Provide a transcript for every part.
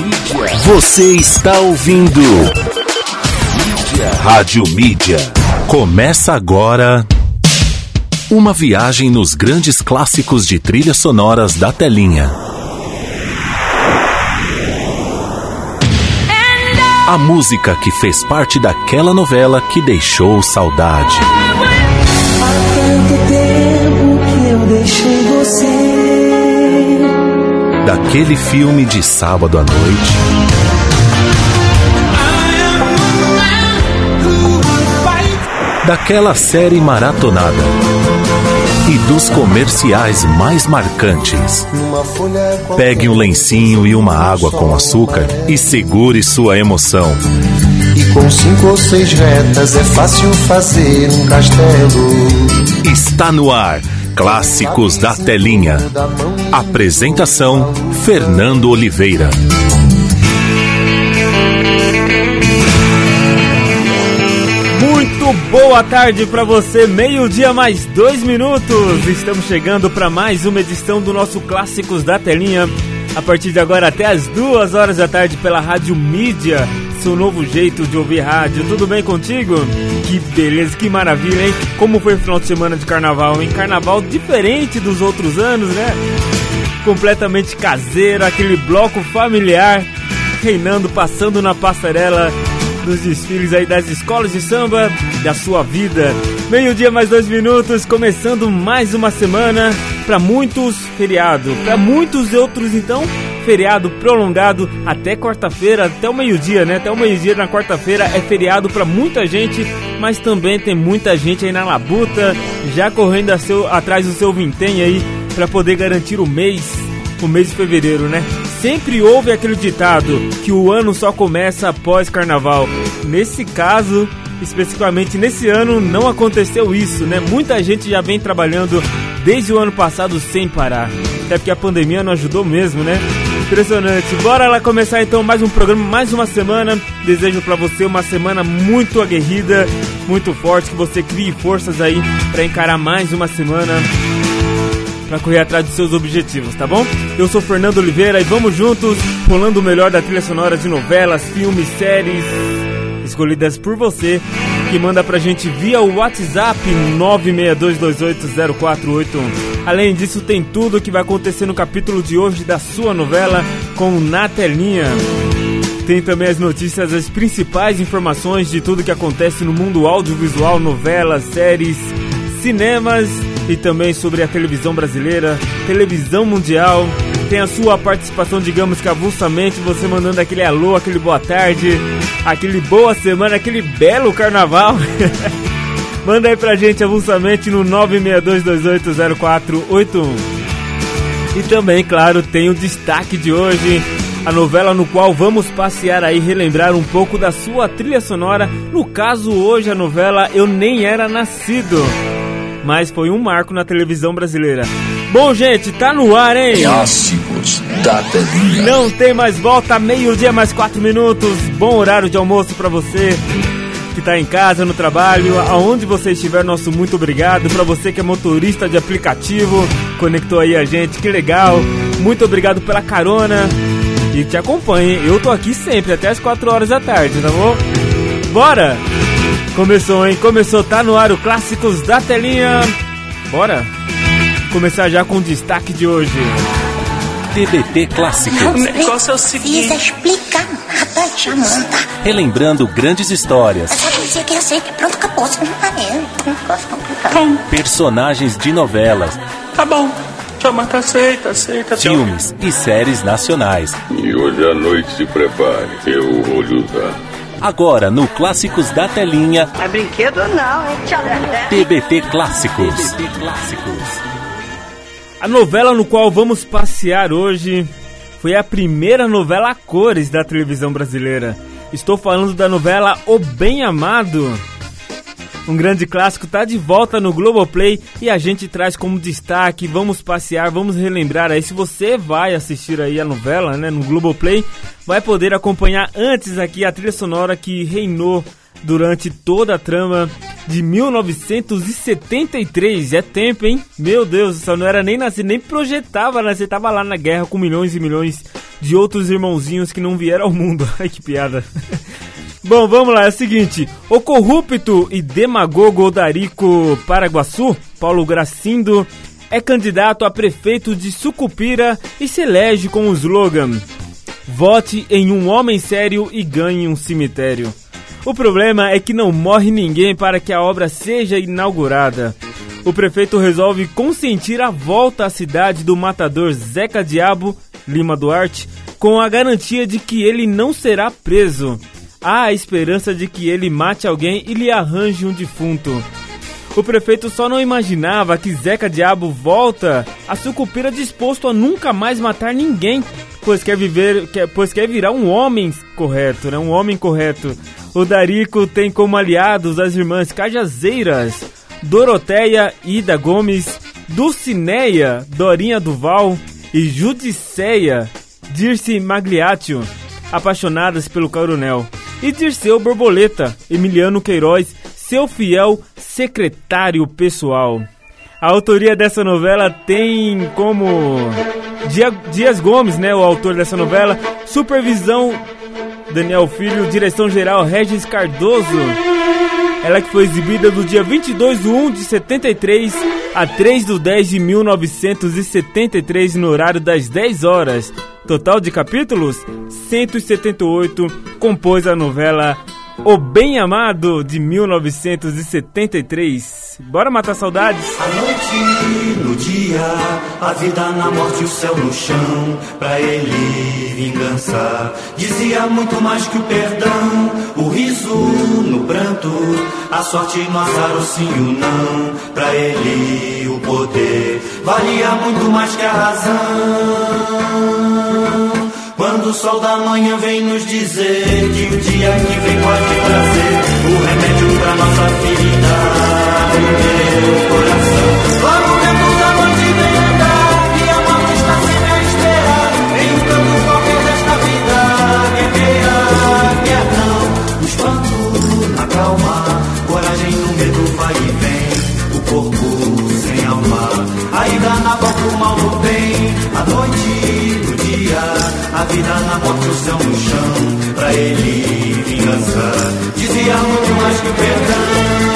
Mídia. Você está ouvindo. Mídia. Rádio Mídia. Começa agora. Uma viagem nos grandes clássicos de trilhas sonoras da telinha. A música que fez parte daquela novela que deixou saudade. Daquele filme de sábado à noite. Daquela série maratonada. E dos comerciais mais marcantes. Pegue um lencinho e uma água com açúcar e segure sua emoção. E com cinco ou seis retas é fácil fazer um castelo. Está no ar. Clássicos da Telinha. Apresentação: Fernando Oliveira. Muito boa tarde para você, meio-dia mais dois minutos. Estamos chegando para mais uma edição do nosso Clássicos da Telinha. A partir de agora até as duas horas da tarde pela Rádio Mídia, seu novo jeito de ouvir rádio. Tudo bem contigo? Que beleza, que maravilha, hein? Como foi o final de semana de carnaval, hein? Carnaval diferente dos outros anos, né? Completamente caseiro, aquele bloco familiar reinando, passando na passarela dos desfiles aí das escolas de samba da sua vida. Meio-dia mais dois minutos, começando mais uma semana. Para muitos, feriado. Para muitos outros, então, feriado prolongado até quarta-feira, até o meio-dia, né? Até o meio-dia na quarta-feira é feriado para muita gente, mas também tem muita gente aí na labuta, já correndo seu, atrás do seu vintém aí para poder garantir o mês, o mês de fevereiro, né? Sempre houve aquele ditado que o ano só começa após carnaval. Nesse caso, especificamente nesse ano, não aconteceu isso, né? Muita gente já vem trabalhando desde o ano passado sem parar. Até porque a pandemia não ajudou mesmo, né? Impressionante. Bora lá começar então mais um programa, mais uma semana. Desejo para você uma semana muito aguerrida, muito forte, que você crie forças aí para encarar mais uma semana para correr atrás dos seus objetivos, tá bom? Eu sou Fernando Oliveira e vamos juntos rolando o melhor da trilha sonora de novelas, filmes, séries escolhidas por você que manda pra gente via o WhatsApp 962280481. Além disso, tem tudo o que vai acontecer no capítulo de hoje da sua novela com Na Telinha. Tem também as notícias, as principais informações de tudo que acontece no mundo audiovisual, novelas, séries, cinemas e também sobre a televisão brasileira, televisão mundial. Tem a sua participação, digamos que avulsamente, você mandando aquele alô, aquele boa tarde, aquele boa semana, aquele belo carnaval. Manda aí pra gente avulsamente no 962280481. E também, claro, tem o destaque de hoje, a novela no qual vamos passear aí, relembrar um pouco da sua trilha sonora. No caso, hoje a novela Eu Nem Era Nascido mas foi um marco na televisão brasileira. Bom, gente, tá no ar, hein? Clássicos da Telinha. Não tem mais volta, meio-dia mais quatro minutos. Bom horário de almoço para você que tá em casa, no trabalho, aonde você estiver, nosso muito obrigado. Para você que é motorista de aplicativo, conectou aí a gente, que legal. Muito obrigado pela carona e te acompanhe. Eu tô aqui sempre até as 4 horas da tarde, tá bom? Bora! Começou, hein? Começou, tá no ar o Clássicos da Telinha. Bora? Começar já com o destaque de hoje. TBT Clássicos. O negócio é o seguinte. Precisa explicar nada, Jamanta. Relembrando grandes histórias, Eu só dizia que aceita e pronto, acabou. Você não tá vendo. Complicado. personagens de novelas, Tá bom. Chamata aceita, aceita. filmes e séries nacionais. E hoje à noite se prepare, eu vou lhe usar. Agora no Clássicos da Telinha, É brinquedo não, hein? TBT Clássicos. TBT Clássicos. A novela no qual vamos passear hoje foi a primeira novela a cores da televisão brasileira. Estou falando da novela O Bem Amado. Um grande clássico está de volta no Globoplay e a gente traz como destaque, vamos passear, vamos relembrar aí. Se você vai assistir aí a novela, né, no Globoplay, vai poder acompanhar antes aqui a trilha sonora que reinou durante toda a trama de 1973. É tempo, hein? Meu Deus, só não era nem nascer, nem projetava nascer. Tava lá na guerra com milhões e milhões de outros irmãozinhos que não vieram ao mundo. Ai, que piada. Bom, vamos lá, é o seguinte: o corrupto e demagogo Odarico Paraguaçu, Paulo Gracindo, é candidato a prefeito de Sucupira e se elege com o slogan: Vote em um homem sério e ganhe um cemitério. O problema é que não morre ninguém para que a obra seja inaugurada. O prefeito resolve consentir a volta à cidade do matador Zeca Diabo Lima Duarte com a garantia de que ele não será preso há a esperança de que ele mate alguém e lhe arranje um defunto. O prefeito só não imaginava que Zeca Diabo volta a Sucupira disposto a nunca mais matar ninguém, pois quer viver, quer, pois quer virar um homem correto, né? Um homem correto. O Darico tem como aliados as irmãs Cajazeiras, Doroteia Ida Gomes, Dulcineia Dorinha Duval e Judiceia Dirce Magliaccio, apaixonadas pelo coronel e Dirceu Borboleta, Emiliano Queiroz, seu fiel secretário pessoal. A autoria dessa novela tem como Dias Gomes, né, o autor dessa novela, supervisão Daniel Filho, direção geral Regis Cardoso. Ela que foi exibida do dia 22 de 1 de 73 a 3 de 10 de 1973 no horário das 10 horas. Total de capítulos 178. Compôs a novela O Bem Amado de 1973. Bora matar saudades? A noite no dia, a vida na morte, o céu no chão. Pra ele, vingança dizia muito mais que o perdão. O riso no pranto, a sorte no azar, o sim o não. Pra ele, o poder valia muito mais que a razão. Quando o sol da manhã vem nos dizer que o dia que vem pode trazer o remédio pra nossa ferida no meu coração. Logo dentro da noite vem andar e a morte está sempre a esperar um canto qualquer desta vida. Quer queira, quer não, o espanto na calma, coragem no medo vai e vem, o corpo sem alma, ainda na boca o mal no bem, a noite no dia, a vida na morte, o céu no chão, pra ele vingança, dizia muito mais que o perdão.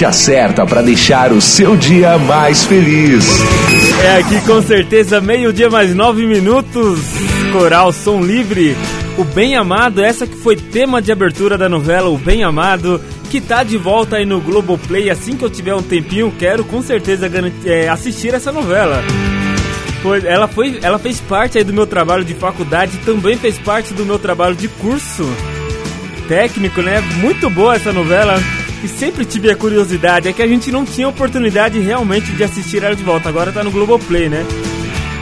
A mídia certa para deixar o seu dia mais feliz. É aqui com certeza, meio-dia mais nove minutos. Coral Som Livre. O Bem Amado, essa que foi tema de abertura da novela O Bem Amado, que tá de volta aí no Globoplay. Assim que eu tiver um tempinho, quero com certeza é, assistir essa novela. Foi, ela, foi, ela fez parte aí do meu trabalho de faculdade, também fez parte do meu trabalho de curso técnico, né? Muito boa essa novela. E sempre tive a curiosidade, é que a gente não tinha oportunidade realmente de assistir ela de volta. Agora tá no Globoplay, né?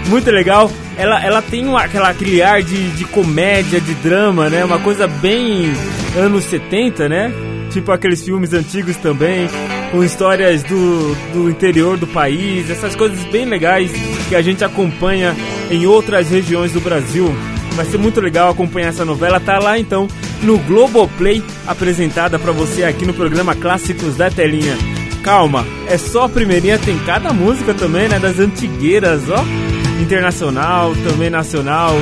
Muito legal. Ela, ela tem uma, aquela, aquele ar de, de comédia, de drama, né? Uma coisa bem anos 70, né? Tipo aqueles filmes antigos também, com histórias do, do interior do país, essas coisas bem legais que a gente acompanha em outras regiões do Brasil. Vai ser muito legal acompanhar essa novela. Tá lá então no Globoplay, apresentada para você aqui no programa Clássicos da Telinha. Calma, é só a primeirinha, tem cada música também, né? Das antigueiras, ó. Internacional, também nacional.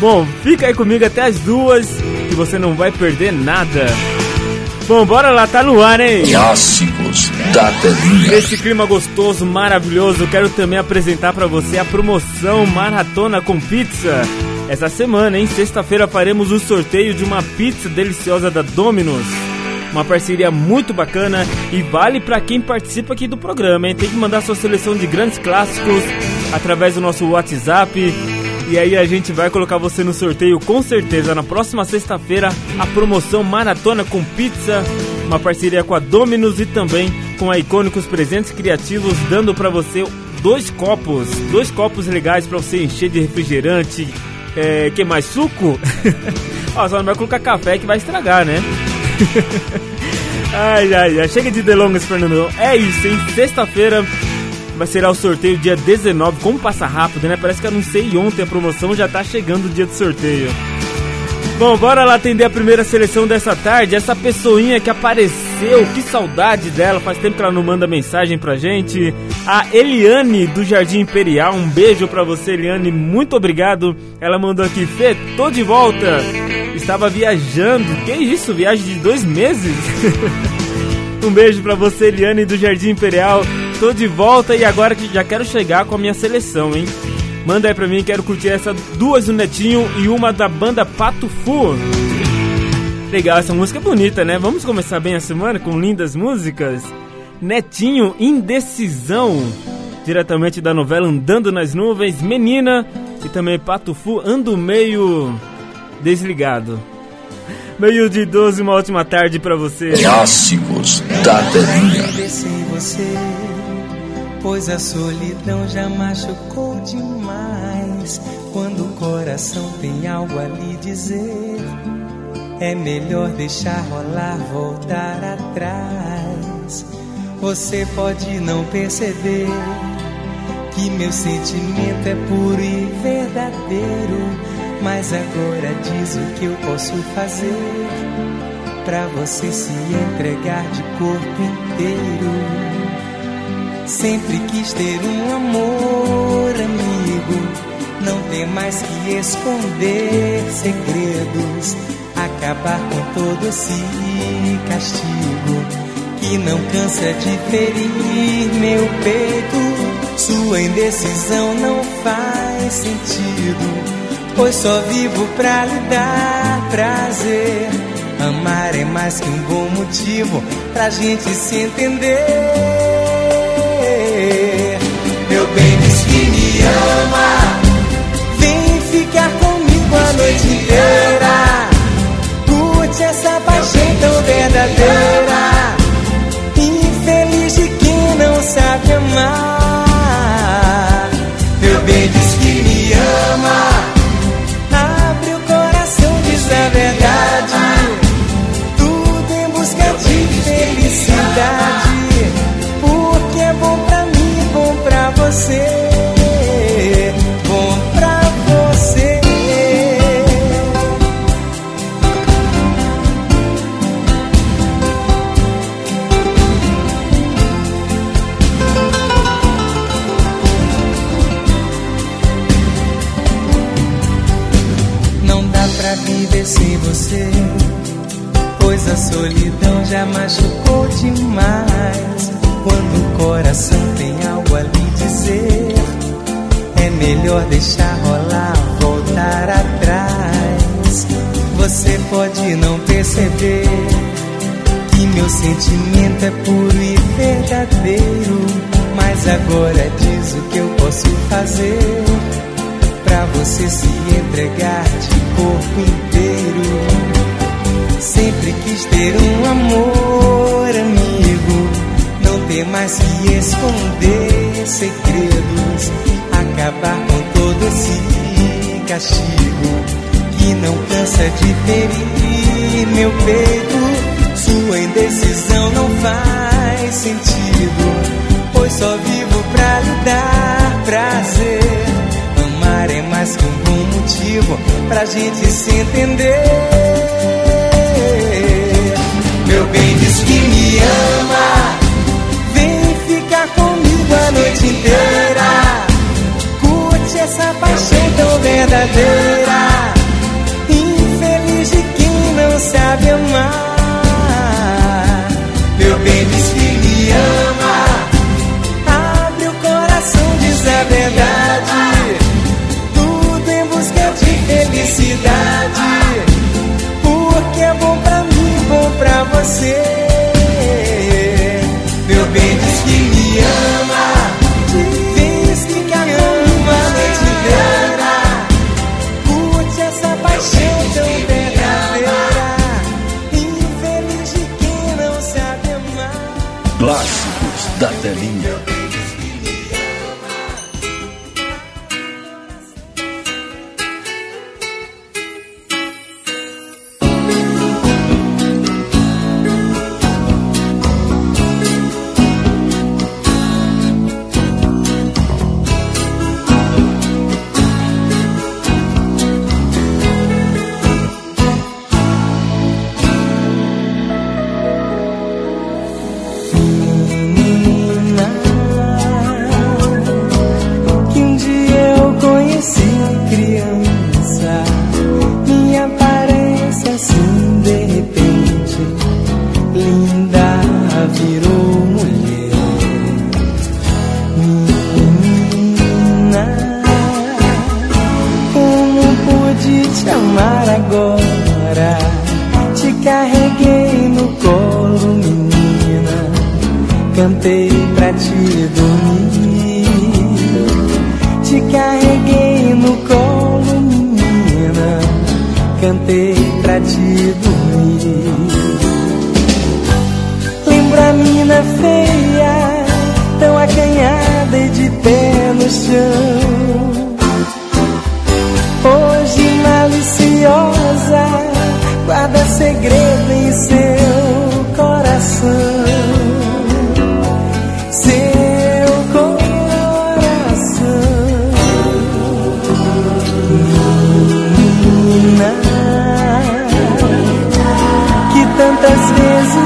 Bom, fica aí comigo até as duas, que você não vai perder nada. Bom, bora lá, tá no ar, hein? Clássicos da telinha. Nesse clima gostoso, maravilhoso, quero também apresentar para você a promoção Maratona com Pizza. Essa semana, em sexta-feira, faremos o sorteio de uma pizza deliciosa da Domino's. Uma parceria muito bacana e vale para quem participa aqui do programa, hein? Tem que mandar sua seleção de grandes clássicos através do nosso WhatsApp e aí a gente vai colocar você no sorteio com certeza na próxima sexta-feira a promoção Maratona com Pizza, uma parceria com a Domino's e também com a Icônicos Presentes Criativos, dando para você dois copos, dois copos legais para você encher de refrigerante, é, que mais suco? Ó, só não vai colocar café que vai estragar, né? ai, ai, ai, chega de delongas, Fernando. É isso, hein? Sexta-feira vai ser o sorteio dia 19. Como passa rápido, né? Parece que anunciei ontem a promoção, já tá chegando o dia do sorteio. Bom, bora lá atender a primeira seleção dessa tarde. Essa pessoinha que apareceu, que saudade dela. Faz tempo que ela não manda mensagem pra gente. A Eliane do Jardim Imperial. Um beijo pra você, Eliane. Muito obrigado. Ela mandou aqui, Fê, tô de volta. Estava viajando. Que isso? Viagem de dois meses? um beijo pra você, Eliane do Jardim Imperial. Tô de volta e agora que já quero chegar com a minha seleção, hein? Manda aí pra mim, quero curtir essa duas do Netinho e uma da banda Pato Fu. Legal, essa música é bonita, né? Vamos começar bem a semana com lindas músicas. Netinho, Indecisão, diretamente da novela Andando nas Nuvens, Menina e também Pato Fu, ando meio desligado. Meio de 12, uma ótima tarde pra você. Clássicos da telinha. você, pois a solidão já machucou demais. Quando o coração tem algo a lhe dizer, é melhor deixar rolar, voltar atrás. Você pode não perceber que meu sentimento é puro e verdadeiro. Mas agora diz o que eu posso fazer pra você se entregar de corpo inteiro. Sempre quis ter um amor amigo, não ter mais que esconder segredos, acabar com todo esse castigo que não cansa de ferir meu peito. Sua indecisão não faz sentido pois só vivo pra lhe dar prazer. Amar é mais que um bom motivo pra gente se entender. Meu bem diz que me ama, vem ficar comigo a noite inteira. A solidão já machucou demais. Quando o coração tem algo a lhe dizer, é melhor deixar rolar, voltar atrás. Você pode não perceber que meu sentimento é puro e verdadeiro. Mas agora diz o que eu posso fazer pra você se entregar de corpo inteiro. Sempre quis ter um amor amigo, não ter mais que esconder segredos, acabar com todo esse castigo que não cansa de ferir meu peito. Sua indecisão não faz sentido, pois só vivo pra lhe dar prazer. Amar é mais que um bom motivo pra gente se entender. Ama. Vem ficar comigo a noite inteira. Curte essa paixão tão verdadeira. Infeliz de quem não sabe amar. Meu bem diz que me ama. Abre o coração, diz a verdade. Tudo em busca de felicidade. Porque é bom pra mim, bom pra você.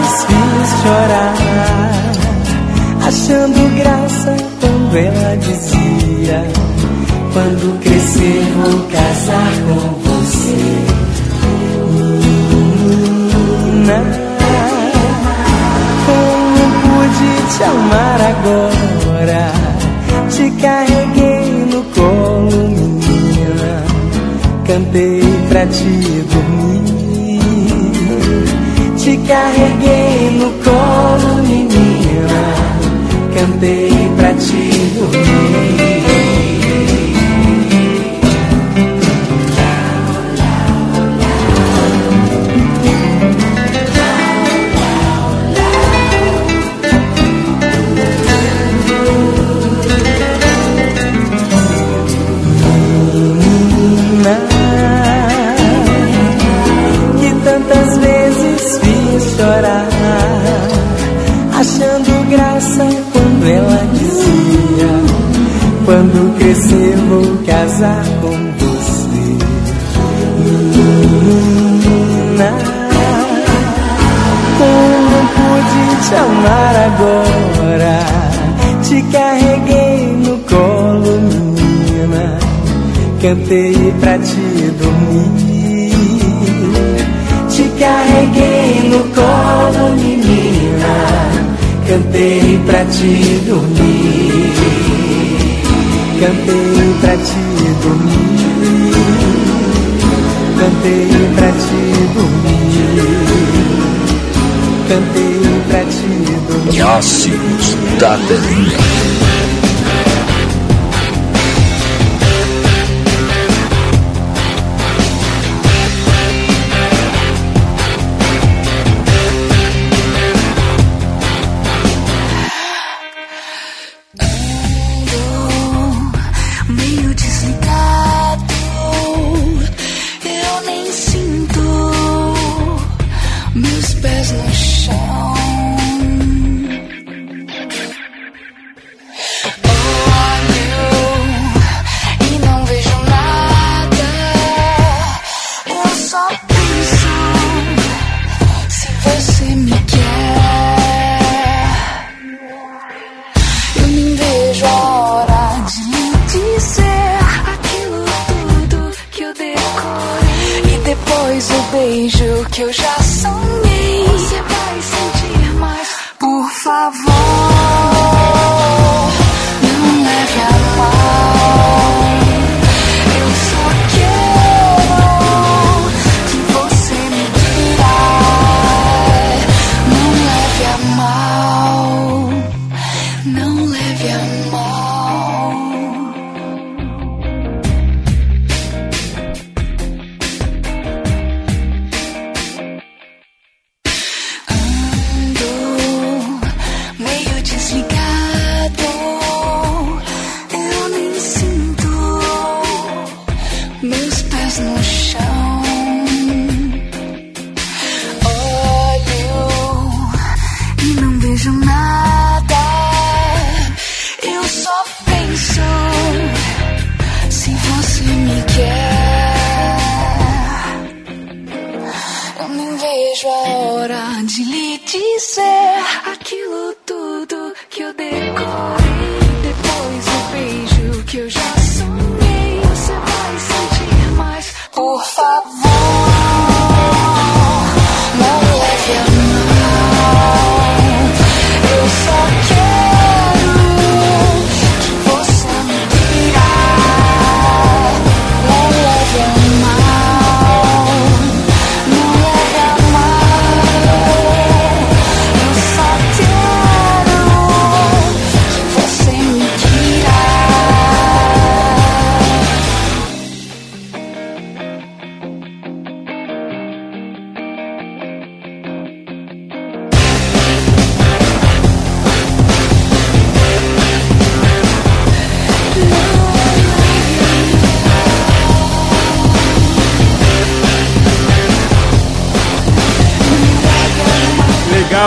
Fiz chorar, achando graça quando ela dizia: Quando crescer vou casar com você. Menina, como pude te amar agora? Te carreguei no colo, menina. Cantei pra te dormir. Te carreguei no colo, menina. Cantei pra te dormir. Crescer vou casar com você. Menina, como pude te amar agora? Te carreguei no colo, menina cantei pra te dormir. Te carreguei no colo, menina. Cantei pra te dormir. Cantei pra te dormir. Cantei pra te dormir. Cantei pra te dormir. Clássicos da telinha. Lhe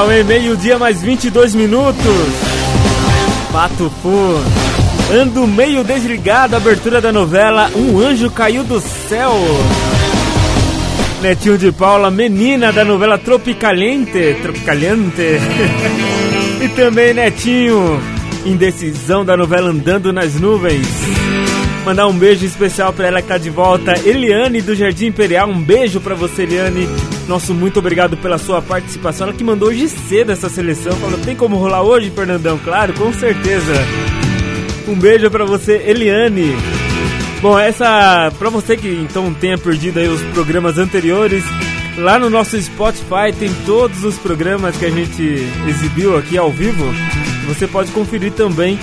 Legal, hein? Meio-dia mais 22 minutos. Pato Fu. Ando meio desligado, abertura da novela Um Anjo Caiu do Céu. Netinho de Paula, menina da novela Tropicaliente. Tropicaliente. e também Netinho, indecisão da novela Andando nas Nuvens. Mandar um beijo especial pra ela que tá de volta, Eliane do Jardim Imperial. Um beijo pra você, Eliane. Nosso muito obrigado pela sua participação. Ela que mandou hoje cedo essa seleção. Falou: tem como rolar hoje, Fernandão? Claro, com certeza. Um beijo pra você, Eliane. Bom, essa. Pra você que então tenha perdido aí os programas anteriores, lá no nosso Spotify tem todos os programas que a gente exibiu aqui ao vivo. Você pode conferir também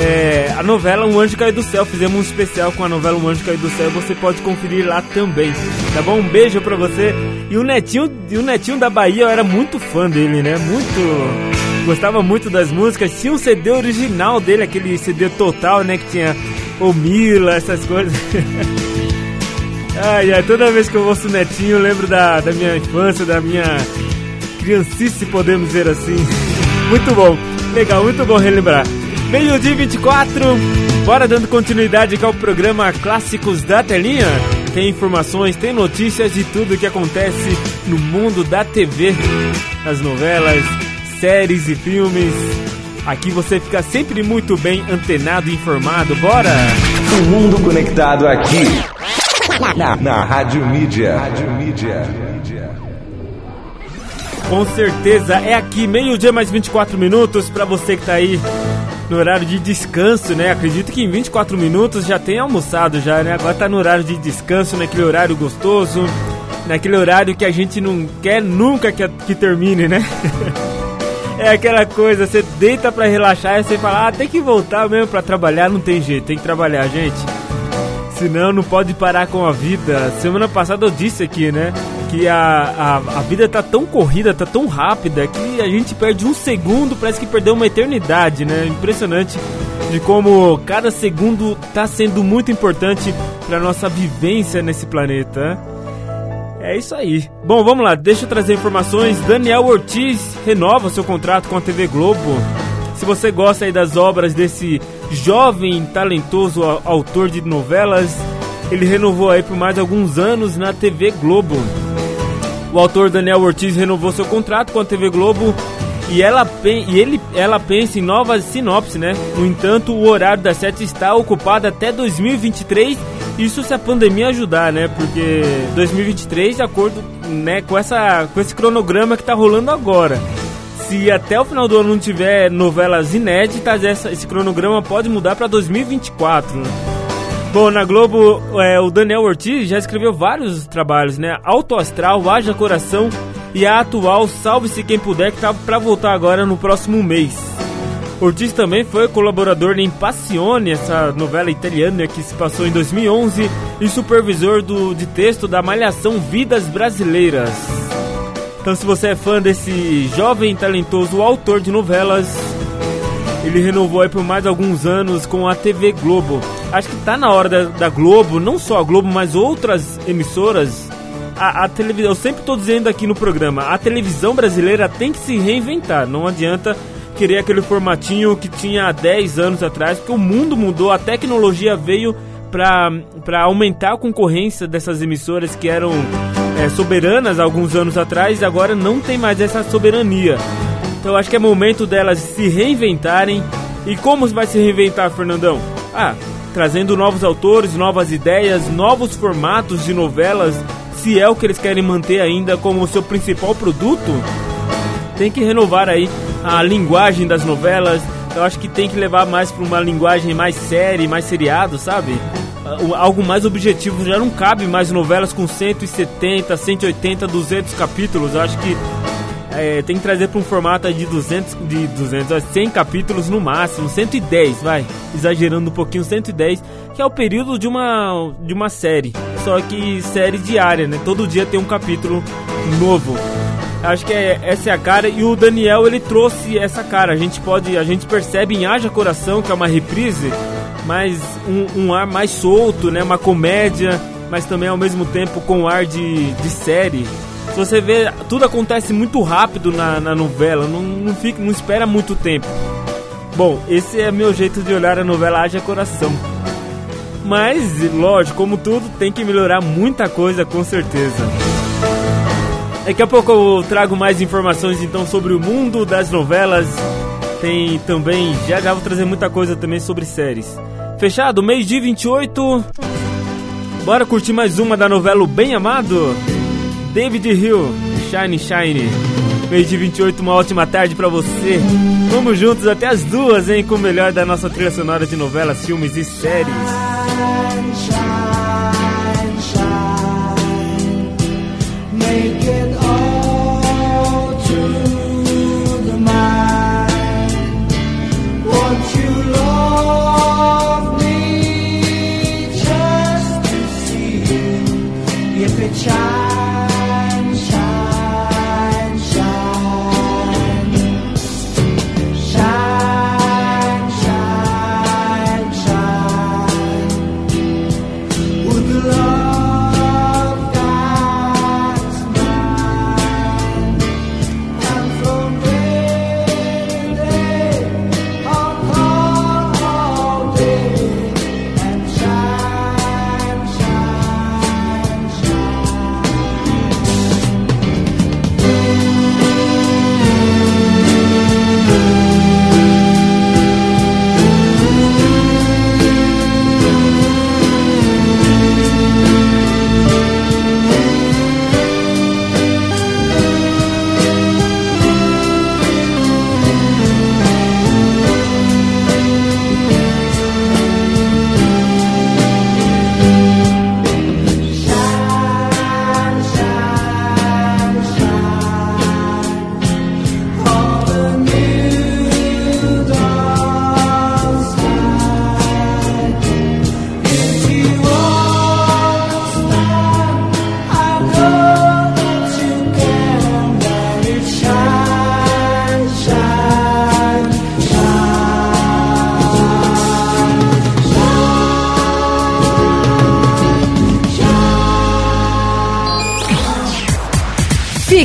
é, a novela Um Anjo Caiu do Céu. Fizemos um especial com a novela Um Anjo Caiu do Céu. Você pode conferir lá também. Tá bom? Um beijo pra você. E o Netinho, e o Netinho da Bahia, eu era muito fã dele, né? Muito. Gostava muito das músicas. Tinha um CD original dele, aquele CD total, né? Que tinha o Mila, essas coisas. ai, ai, toda vez que eu ouço o Netinho, eu lembro da, da minha infância, da minha criancice, podemos dizer assim. muito bom. Legal, muito bom relembrar. Meio-dia 24, bora dando continuidade ao programa Clássicos da Telinha. Tem informações, tem notícias de tudo que acontece no mundo da TV, as novelas, séries e filmes. Aqui você fica sempre muito bem antenado e informado. Bora! O mundo conectado aqui na, na Rádio Mídia. Rádio Mídia. Com certeza é aqui, meio-dia mais 24 minutos para você que tá aí no horário de descanso, né? Acredito que em 24 minutos já tem almoçado já, né? Agora tá no horário de descanso, naquele horário gostoso, naquele horário que a gente não quer nunca que, que termine, né? é aquela coisa, você deita para relaxar e você fala, ah, tem que voltar mesmo para trabalhar, não tem jeito, tem que trabalhar, gente. Senão não pode parar com a vida. Semana passada eu disse aqui, né? Que a, a, a vida tá tão corrida, tá tão rápida que a gente perde um segundo, parece que perdeu uma eternidade, né? Impressionante de como cada segundo tá sendo muito importante para nossa vivência nesse planeta. É isso aí. Bom, vamos lá, deixa eu trazer informações. Daniel Ortiz renova seu contrato com a TV Globo. Se você gosta aí das obras desse jovem talentoso autor de novelas, ele renovou aí por mais alguns anos na TV Globo. O autor Daniel Ortiz renovou seu contrato com a TV Globo e ela, e ele, ela pensa em novas sinopses, né? No entanto, o horário da sete está ocupado até 2023 Isso se a pandemia ajudar, né? Porque 2023, de acordo né, com, essa, com esse cronograma que tá rolando agora. Se até o final do ano não tiver novelas inéditas, essa, esse cronograma pode mudar para 2024. Né? Bom, na Globo, é, o Daniel Ortiz já escreveu vários trabalhos, né? Alto Astral, Haja Coração e a atual Salve-se Quem Puder, que tá para voltar agora no próximo mês. Ortiz também foi colaborador em Passione, essa novela italiana que se passou em 2011, e supervisor do, de texto da Malhação Vidas Brasileiras. Então, se você é fã desse jovem talentoso autor de novelas, ele renovou aí por mais alguns anos com a TV Globo. Acho que tá na hora da, da Globo, não só a Globo, mas outras emissoras. A, a televisão, eu sempre tô dizendo aqui no programa, a televisão brasileira tem que se reinventar. Não adianta querer aquele formatinho que tinha há 10 anos atrás, porque o mundo mudou, a tecnologia veio para aumentar a concorrência dessas emissoras que eram é, soberanas alguns anos atrás e agora não tem mais essa soberania. Então acho que é momento delas se reinventarem. E como vai se reinventar, Fernandão? Ah, trazendo novos autores, novas ideias, novos formatos de novelas, se é o que eles querem manter ainda como seu principal produto, tem que renovar aí a linguagem das novelas. Eu acho que tem que levar mais para uma linguagem mais séria, mais seriado, sabe? Algo mais objetivo. Já não cabe mais novelas com 170, 180, 200 capítulos. Eu acho que é, tem que trazer para um formato de 200, de 200, 100 capítulos no máximo, 110, vai, exagerando um pouquinho, 110, que é o período de uma, de uma série, só que série diária, né? Todo dia tem um capítulo novo. Acho que é, essa é a cara e o Daniel ele trouxe essa cara. A gente pode, a gente percebe em Haja Coração que é uma reprise, mas um, um ar mais solto, né? Uma comédia, mas também ao mesmo tempo com ar de, de série. Se você vê, tudo acontece muito rápido na, na novela, não, não, fica, não espera muito tempo. Bom, esse é meu jeito de olhar a novela Haja Coração. Mas, lógico, como tudo, tem que melhorar muita coisa com certeza. Daqui a pouco eu trago mais informações então sobre o mundo das novelas. Tem também, já já vou trazer muita coisa também sobre séries. Fechado? Mês de 28. Bora curtir mais uma da novela Bem Amado? David Hill, Shine Shine. Mês de 28, uma ótima tarde para você. Vamos juntos até as duas, hein? Com o melhor da nossa trilha sonora de novelas, filmes e séries. Shine, shine,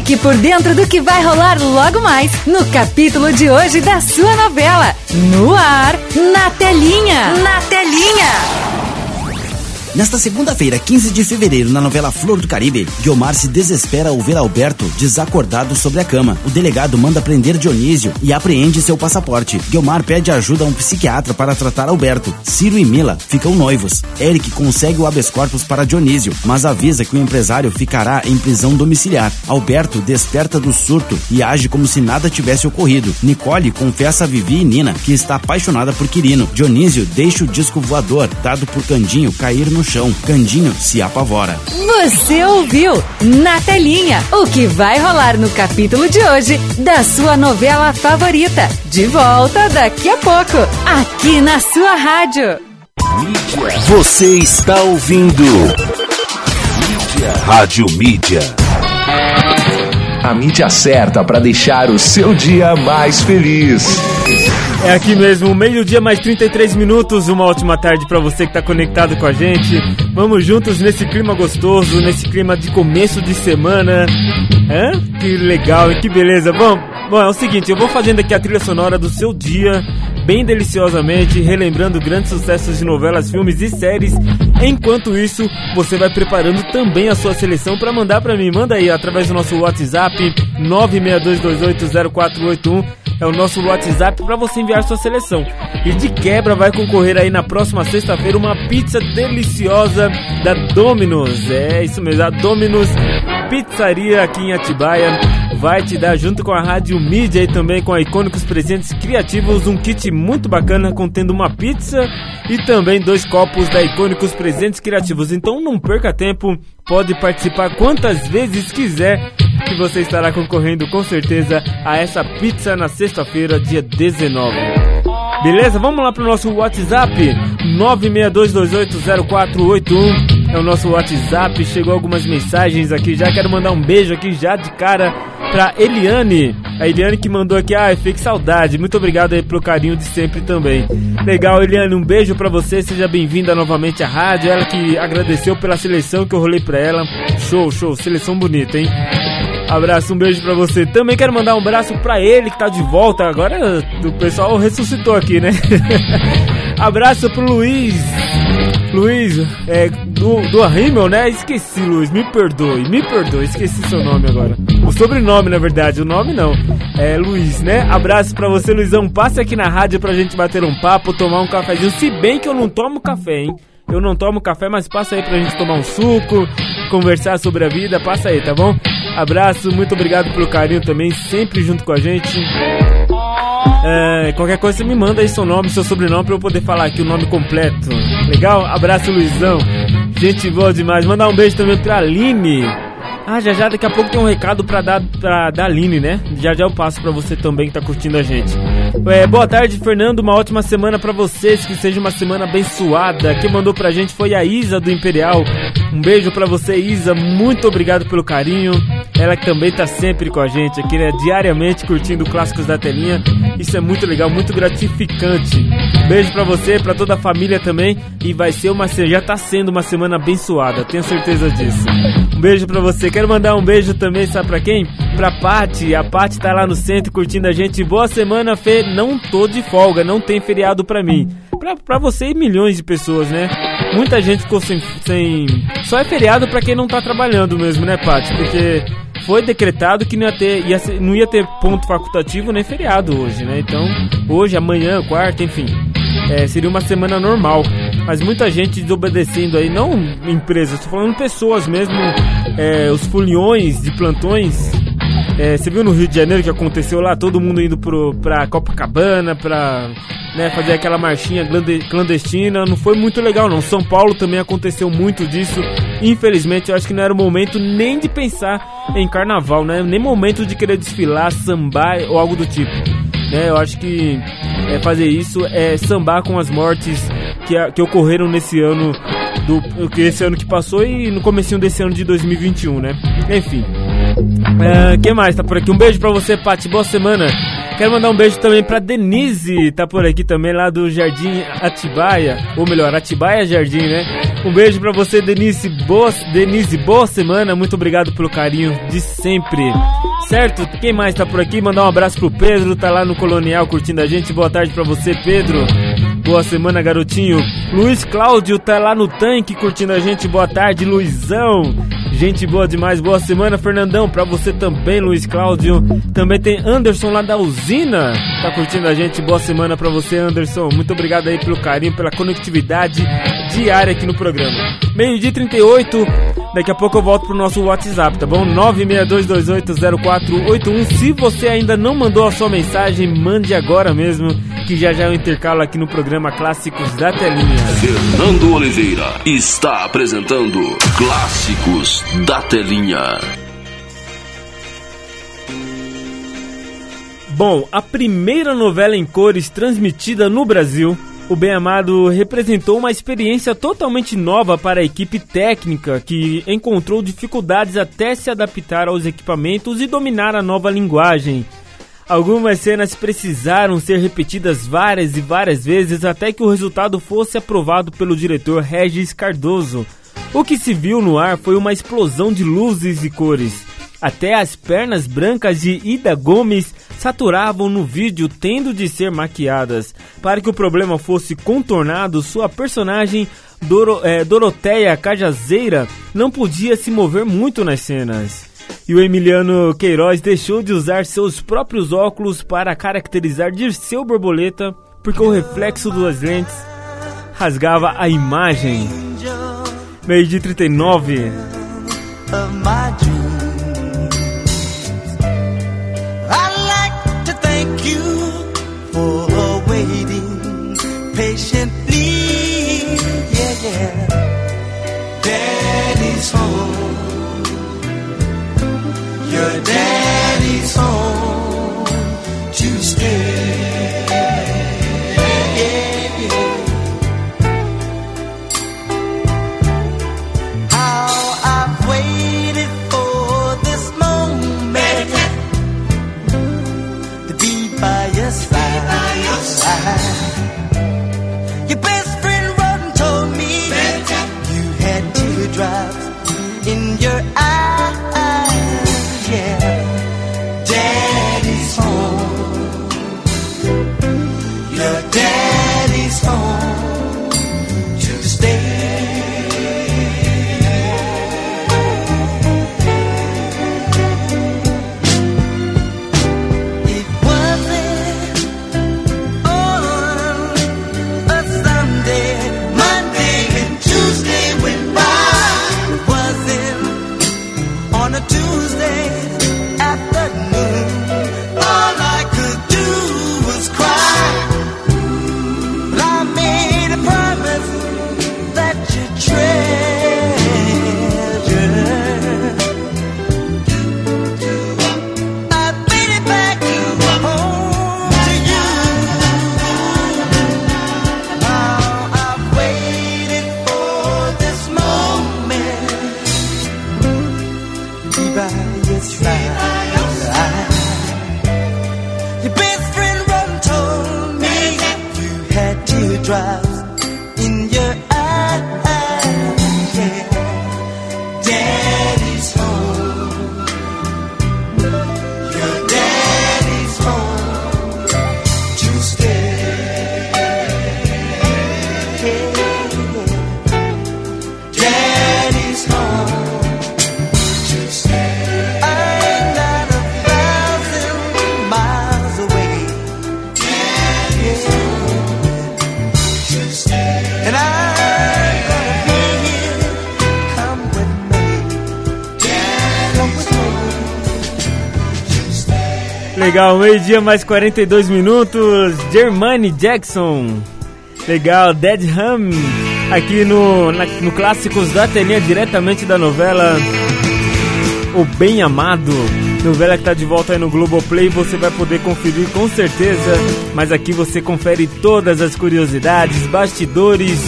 Fique por dentro do que vai rolar logo mais no capítulo de hoje da sua novela. No ar, na telinha. Na telinha. Nesta segunda-feira, 15 de fevereiro, na novela Flor do Caribe, Guiomar se desespera ao ver Alberto desacordado sobre a cama. O delegado manda prender Dionísio e apreende seu passaporte. Guiomar pede ajuda a um psiquiatra para tratar Alberto. Ciro e Mila ficam noivos. Eric consegue o habeas corpus para Dionísio, mas avisa que o empresário ficará em prisão domiciliar. Alberto desperta do surto e age como se nada tivesse ocorrido. Nicole confessa a Vivi e Nina que está apaixonada por Quirino. Dionísio deixa o disco voador dado por Candinho cair no chão. Candinho se apavora. Você ouviu na telinha o que vai rolar no capítulo de hoje da sua novela favorita. De volta daqui a pouco, aqui na sua rádio. Você está ouvindo Mídia. Rádio Mídia. A mídia certa para deixar o seu dia mais feliz. É aqui mesmo, meio-dia mais 33 minutos. Uma ótima tarde para você que tá conectado com a gente. Vamos juntos nesse clima gostoso, nesse clima de começo de semana. Hã? Que legal e que beleza. Bom, bom, é o seguinte, eu vou fazendo aqui a trilha sonora do seu dia, bem deliciosamente, relembrando grandes sucessos de novelas, filmes e séries. Enquanto isso, você vai preparando também a sua seleção para mandar para mim. Manda aí através do nosso WhatsApp 962280481 é o nosso WhatsApp para você enviar sua seleção. E de quebra vai concorrer aí na próxima sexta-feira uma pizza deliciosa da Domino's. É isso mesmo, a Domino's Pizzaria aqui em Atibaia vai te dar junto com a Rádio Mídia e também com a Icônicos Presentes Criativos um kit muito bacana contendo uma pizza e também dois copos da Icônicos Presentes Criativos. Então não perca tempo, pode participar quantas vezes quiser que você estará concorrendo com certeza a essa pizza na sexta-feira, dia 19. Beleza? Vamos lá pro nosso WhatsApp 962280481 é o nosso WhatsApp. Chegou algumas mensagens aqui já. Quero mandar um beijo aqui já de cara pra Eliane. A Eliane que mandou aqui, ah, fique saudade. Muito obrigado aí pelo carinho de sempre também. Legal, Eliane, um beijo pra você. Seja bem-vinda novamente à rádio. Ela que agradeceu pela seleção que eu rolei pra ela. Show, show, seleção bonita, hein? Abraço, um beijo pra você. Também quero mandar um abraço pra ele que tá de volta. Agora o pessoal ressuscitou aqui, né? abraço pro Luiz. Luiz, é, do, do Rimmel, né? Esqueci, Luiz, me perdoe, me perdoe, esqueci seu nome agora. O sobrenome, na verdade, o nome não. É Luiz, né? Abraço pra você, Luizão. Passe aqui na rádio pra gente bater um papo, tomar um cafezinho. Se bem que eu não tomo café, hein? Eu não tomo café, mas passa aí pra gente tomar um suco, conversar sobre a vida, passa aí, tá bom? Abraço, muito obrigado pelo carinho também, sempre junto com a gente. É, qualquer coisa você me manda aí seu nome, seu sobrenome pra eu poder falar aqui o nome completo. Legal? Abraço, Luizão. Gente boa demais. Mandar um beijo também pra Aline. Ah, já já daqui a pouco tem um recado pra dar pra, da Aline, né? Já já eu passo pra você também que tá curtindo a gente. É, boa tarde, Fernando. Uma ótima semana pra vocês. Que seja uma semana abençoada. Quem mandou pra gente foi a Isa do Imperial. Um beijo pra você, Isa. Muito obrigado pelo carinho. Ela que também tá sempre com a gente aqui, né? Diariamente curtindo clássicos da telinha. Isso é muito legal, muito gratificante. Beijo pra você, pra toda a família também. E vai ser uma. Já tá sendo uma semana abençoada, tenho certeza disso. Um beijo pra você. Quero mandar um beijo também, sabe pra quem? Pra Pati. A Pati tá lá no centro curtindo a gente. Boa semana, Fê. Não tô de folga, não tem feriado pra mim. Pra, pra você e milhões de pessoas, né? Muita gente ficou sem, sem. Só é feriado pra quem não tá trabalhando mesmo, né, Pati? Porque foi decretado que não ia ter, ia ser, não ia ter ponto facultativo nem feriado hoje, né? Então, hoje, amanhã, quarta, enfim, é, seria uma semana normal. Mas muita gente desobedecendo aí, não empresas, estou falando pessoas mesmo, é, os foliões de plantões. É, você viu no Rio de Janeiro que aconteceu lá, todo mundo indo pro, pra Copacabana, pra né, fazer aquela marchinha clandestina. Não foi muito legal, não. São Paulo também aconteceu muito disso. Infelizmente, eu acho que não era o momento nem de pensar em carnaval, né? Nem momento de querer desfilar, sambar ou algo do tipo. Né, eu acho que é, fazer isso é sambar com as mortes que, que ocorreram nesse ano do que esse ano que passou e no comecinho desse ano de 2021, né? Enfim. É, quem mais tá por aqui? Um beijo pra você, Paty. Boa semana. Quero mandar um beijo também pra Denise, tá por aqui também, lá do Jardim Atibaia. Ou melhor, Atibaia Jardim, né? Um beijo pra você, Denise. Boa, Denise, boa semana. Muito obrigado pelo carinho de sempre. Certo? Quem mais tá por aqui? Mandar um abraço pro Pedro, tá lá no Colonial curtindo a gente. Boa tarde pra você, Pedro. Boa semana, garotinho. Luiz Cláudio tá lá no tanque curtindo a gente. Boa tarde, Luizão. Gente boa demais, boa semana, Fernandão. Pra você também, Luiz Cláudio. Também tem Anderson lá da usina. Tá curtindo a gente. Boa semana pra você, Anderson. Muito obrigado aí pelo carinho, pela conectividade diária aqui no programa. Meio-dia 38. Daqui a pouco eu volto pro nosso WhatsApp, tá bom? 962280481. Se você ainda não mandou a sua mensagem, mande agora mesmo, que já já eu intercalo aqui no programa Clássicos da Telinha. Fernando Oliveira está apresentando Clássicos da Telinha. Bom, a primeira novela em cores transmitida no Brasil, o Bem Amado representou uma experiência totalmente nova para a equipe técnica que encontrou dificuldades até se adaptar aos equipamentos e dominar a nova linguagem. Algumas cenas precisaram ser repetidas várias e várias vezes até que o resultado fosse aprovado pelo diretor Regis Cardoso. O que se viu no ar foi uma explosão de luzes e cores. Até as pernas brancas de Ida Gomes saturavam no vídeo, tendo de ser maquiadas. Para que o problema fosse contornado, sua personagem Doro, é, Doroteia Cajazeira não podia se mover muito nas cenas. E o Emiliano Queiroz deixou de usar seus próprios óculos para caracterizar Dirceu Borboleta, porque o reflexo das lentes rasgava a imagem. Meio de 39. day. Your best friend Ron told me you had teardrops in Legal, meio-dia mais 42 minutos. Germani Jackson. Legal, Dead Ham. Aqui no, na- no Clássicos da Telinha, diretamente da novela O Bem Amado. Novela que tá de volta aí no Globoplay, você vai poder conferir com certeza. Mas aqui você confere todas as curiosidades, bastidores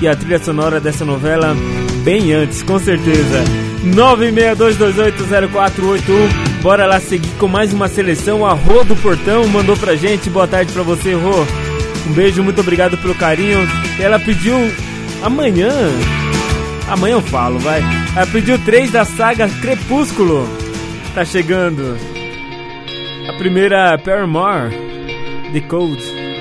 e a trilha sonora dessa novela bem antes, com certeza. 962280481. Bora lá seguir com mais uma seleção. A Rô do Portão mandou pra gente. Boa tarde pra você, Rô. Um beijo, muito obrigado pelo carinho. Ela pediu amanhã. Amanhã eu falo, vai. Ela pediu três da saga Crepúsculo. Tá chegando. A primeira, Paramore. The Code.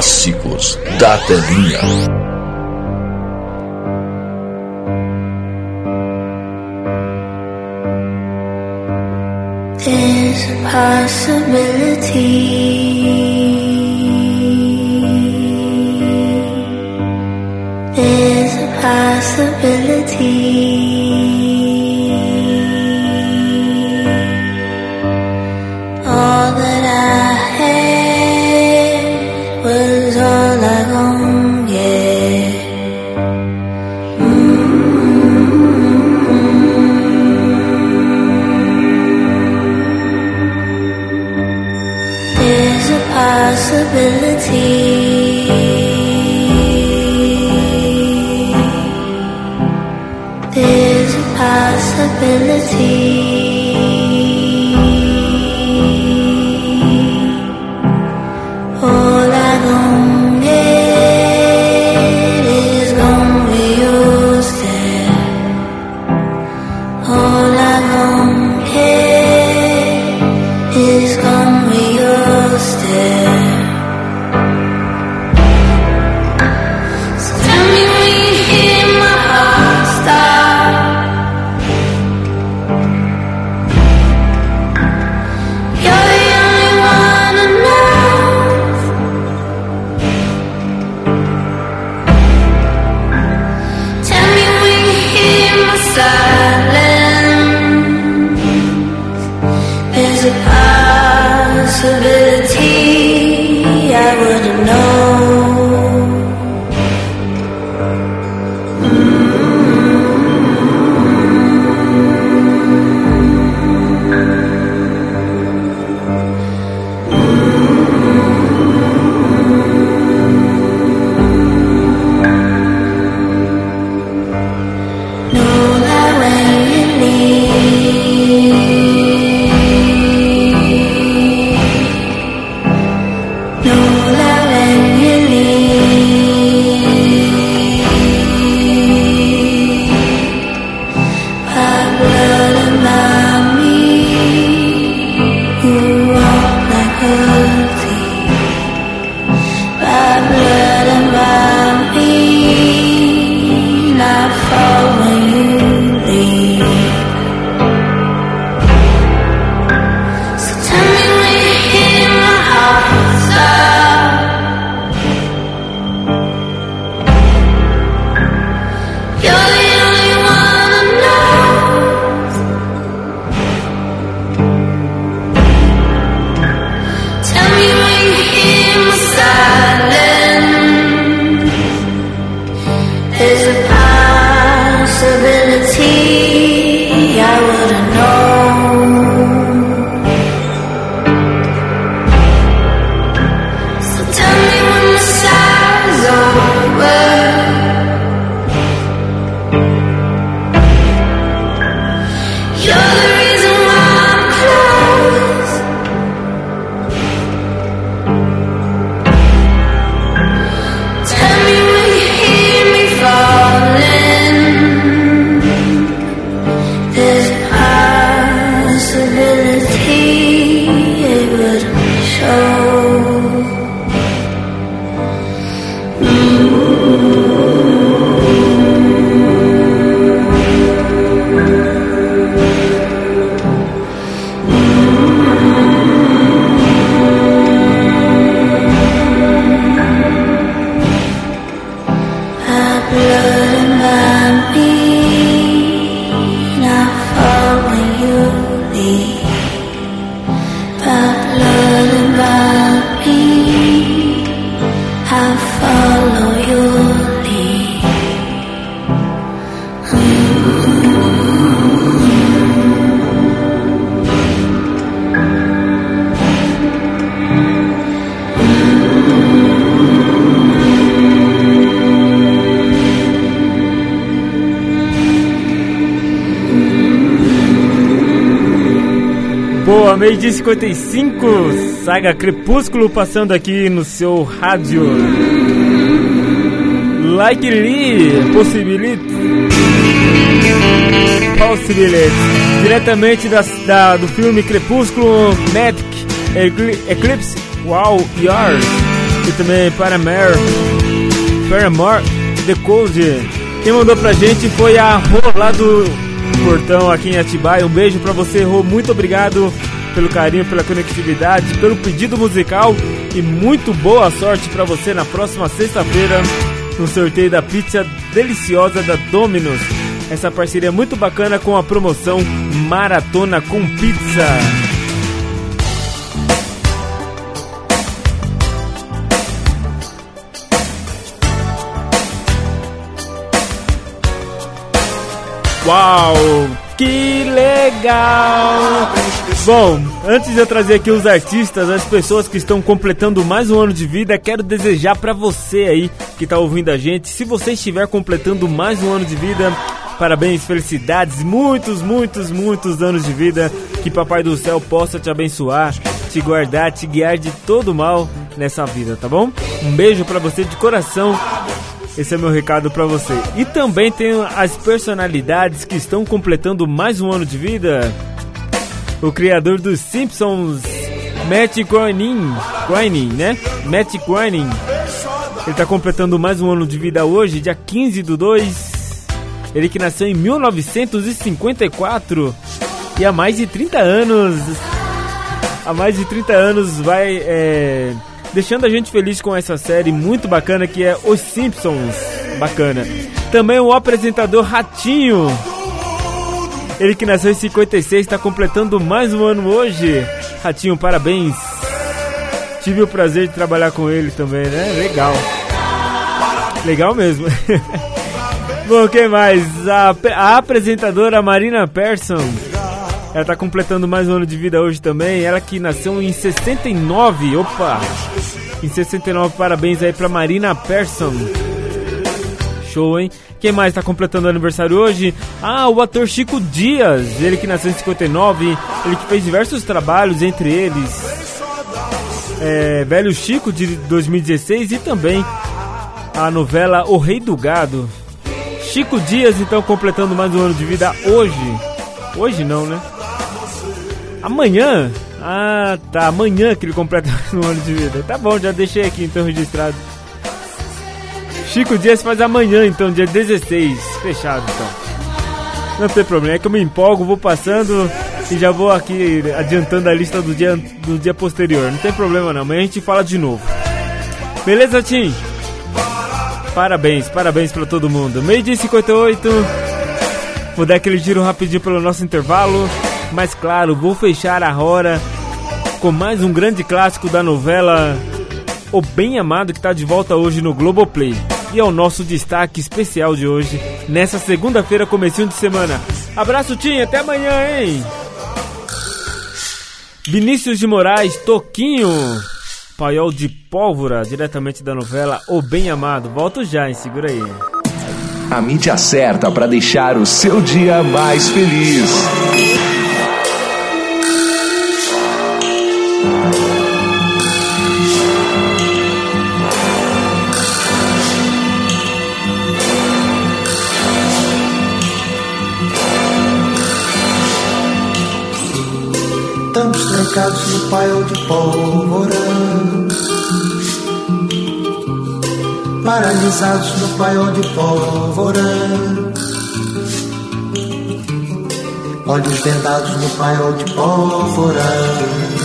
Clássicos da Telinha. boa, meio-dia 55, Saga Crepúsculo passando aqui no seu rádio. Likely, possibilite. Possibilite. Diretamente da, da, do filme Crepúsculo, Magic, Eclipse, Wow, Yours. E também Paramare, Paramore, The Cold. Quem mandou pra gente foi a Rô lá do Portão aqui em Atibaia. Um beijo pra você, Rô. Muito obrigado pelo carinho, pela conectividade, pelo pedido musical e muito boa sorte pra você na próxima sexta-feira no sorteio da pizza deliciosa da Domino's. Essa parceria é muito bacana com a promoção Maratona com Pizza. Uau, que legal! Bom, antes de eu trazer aqui os artistas, as pessoas que estão completando mais um ano de vida, quero desejar para você aí que tá ouvindo a gente, se você estiver completando mais um ano de vida, parabéns, felicidades, muitos, muitos, muitos anos de vida, que Papai do Céu possa te abençoar, te guardar, te guiar de todo mal nessa vida, tá bom? Um beijo para você de coração. Esse é meu recado para você. E também tem as personalidades que estão completando mais um ano de vida. O criador dos Simpsons, Matt Groening, Groening, né? Matt Groening. Ele está completando mais um ano de vida hoje, dia 15 do 2. Ele que nasceu em 1954 e há mais de 30 anos. Há mais de 30 anos vai é, deixando a gente feliz com essa série muito bacana que é Os Simpsons. Bacana. Também o apresentador Ratinho. Ele que nasceu em 56 está completando mais um ano hoje. Ratinho, parabéns. Tive o prazer de trabalhar com ele também, né? Legal. Legal mesmo. Bom, quem mais? A, a apresentadora Marina Persson. Ela tá completando mais um ano de vida hoje também. Ela que nasceu em 69. Opa! Em 69, parabéns aí pra Marina Persson. Show, hein? Quem mais tá completando aniversário hoje? Ah, o ator Chico Dias. Ele que nasceu em 59. Ele que fez diversos trabalhos, entre eles. É, Velho Chico de 2016 e também a novela O Rei do Gado. Chico Dias, então, completando mais um ano de vida hoje. Hoje não, né? Amanhã? Ah, tá. Amanhã que ele completa um ano de vida. Tá bom, já deixei aqui então registrado. Chico Dias faz amanhã, então, dia 16. Fechado, então. Não tem problema, é que eu me empolgo, vou passando e já vou aqui adiantando a lista do dia, do dia posterior. Não tem problema não, amanhã a gente fala de novo. Beleza, Tim? Parabéns, parabéns pra todo mundo. Meio dia 58. Vou dar aquele giro rapidinho pelo nosso intervalo. Mas claro, vou fechar a hora com mais um grande clássico da novela O Bem Amado que está de volta hoje no Globoplay. E é o nosso destaque especial de hoje, nessa segunda-feira, comecinho de semana. Abraço, Tim, até amanhã, hein? Vinícius de Moraes, Toquinho, Paiol de Pólvora, diretamente da novela O Bem Amado. Volto já, hein? Segura aí. A mídia certa para deixar o seu dia mais feliz. Estamos trancados no paiol de pólvora Paralisados no paiol de pólvora. Olhos vendados no paiol de pólvora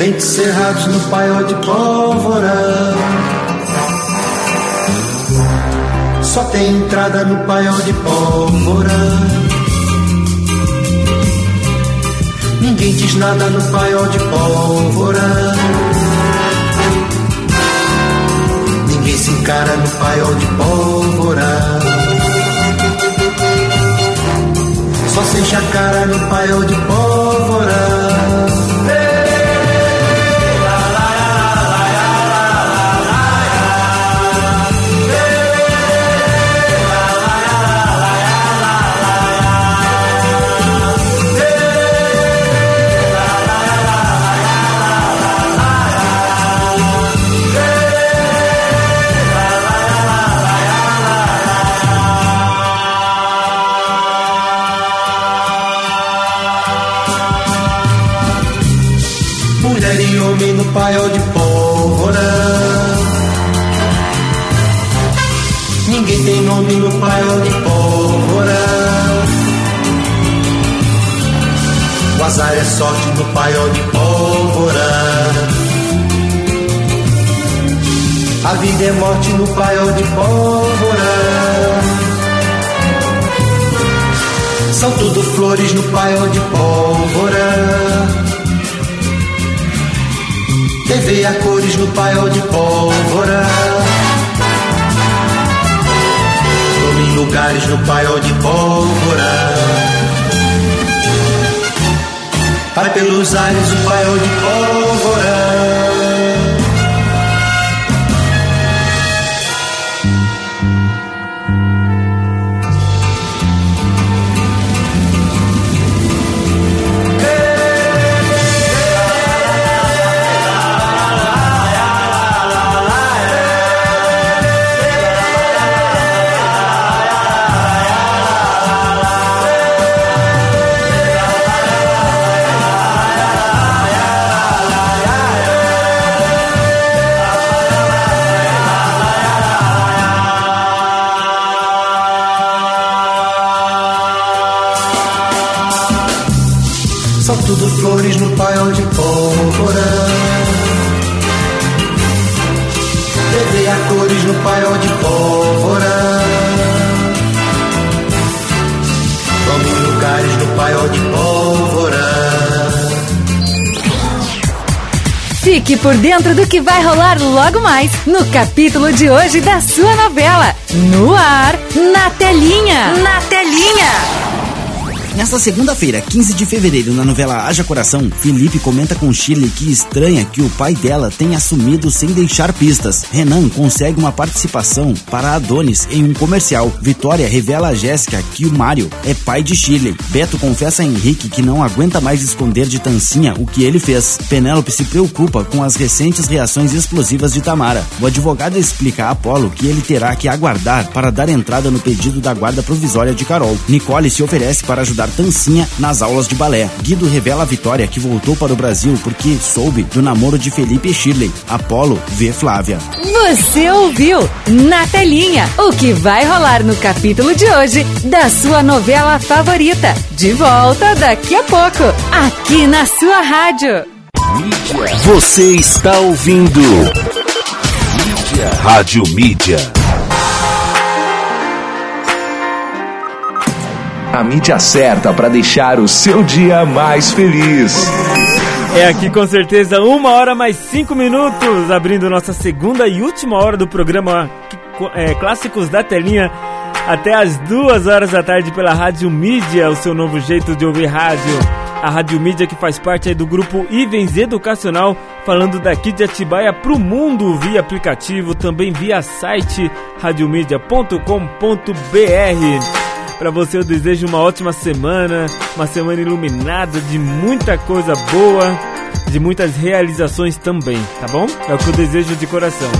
Dentes cerrados no paiol de pólvora Só tem entrada no paiol de pólvora Ninguém diz nada no paiol de pólvora. Ninguém se encara no paiol de pólvora. Só se enche a cara no paiol de pólvora. Sorte no paiol de pólvora. A vida é morte no paiol de pólvora. São tudo flores no paiol de pólvora. TV a cores no paiol de pólvora. Tome em lugares no paiol de pólvora. Vai pelos ares o paiol de pólvora. Tudo flores no paiol de pólvora. TV a cores no paiol de pólvora. Em lugares no paiol de pólvora. Fique por dentro do que vai rolar logo mais no capítulo de hoje da sua novela. No ar, na telinha. Na telinha. Nesta segunda-feira, 15 de fevereiro, na novela Haja Coração, Felipe comenta com Shirley que estranha que o pai dela tenha assumido sem deixar pistas. Renan consegue uma participação para Adonis em um comercial. Vitória revela a Jéssica que o Mário é pai de Shirley. Beto confessa a Henrique que não aguenta mais esconder de Tancinha o que ele fez. Penélope se preocupa com as recentes reações explosivas de Tamara. O advogado explica a Apolo que ele terá que aguardar para dar entrada no pedido da guarda provisória de Carol. Nicole se oferece para ajudar Tancinha nas aulas de balé. Guido revela a Vitória que voltou para o Brasil porque soube do namoro de Felipe e Shirley. Apolo vê Flávia. Você ouviu na telinha o que vai rolar no capítulo de hoje da sua novela favorita. De volta daqui a pouco, aqui na sua rádio. Você está ouvindo Mídia. Rádio Mídia. A mídia certa para deixar o seu dia mais feliz. É aqui com certeza uma hora mais cinco minutos, abrindo nossa segunda e última hora do programa é, Clássicos da Telinha até as duas horas da tarde pela Rádio Mídia, o seu novo jeito de ouvir rádio. A Rádio Mídia que faz parte do grupo Ivens Educacional, falando daqui de Atibaia para o mundo via aplicativo, também via site radiomedia.com.br. Para você eu desejo uma ótima semana, uma semana iluminada de muita coisa boa, de muitas realizações também, tá bom? É o que eu desejo de coração.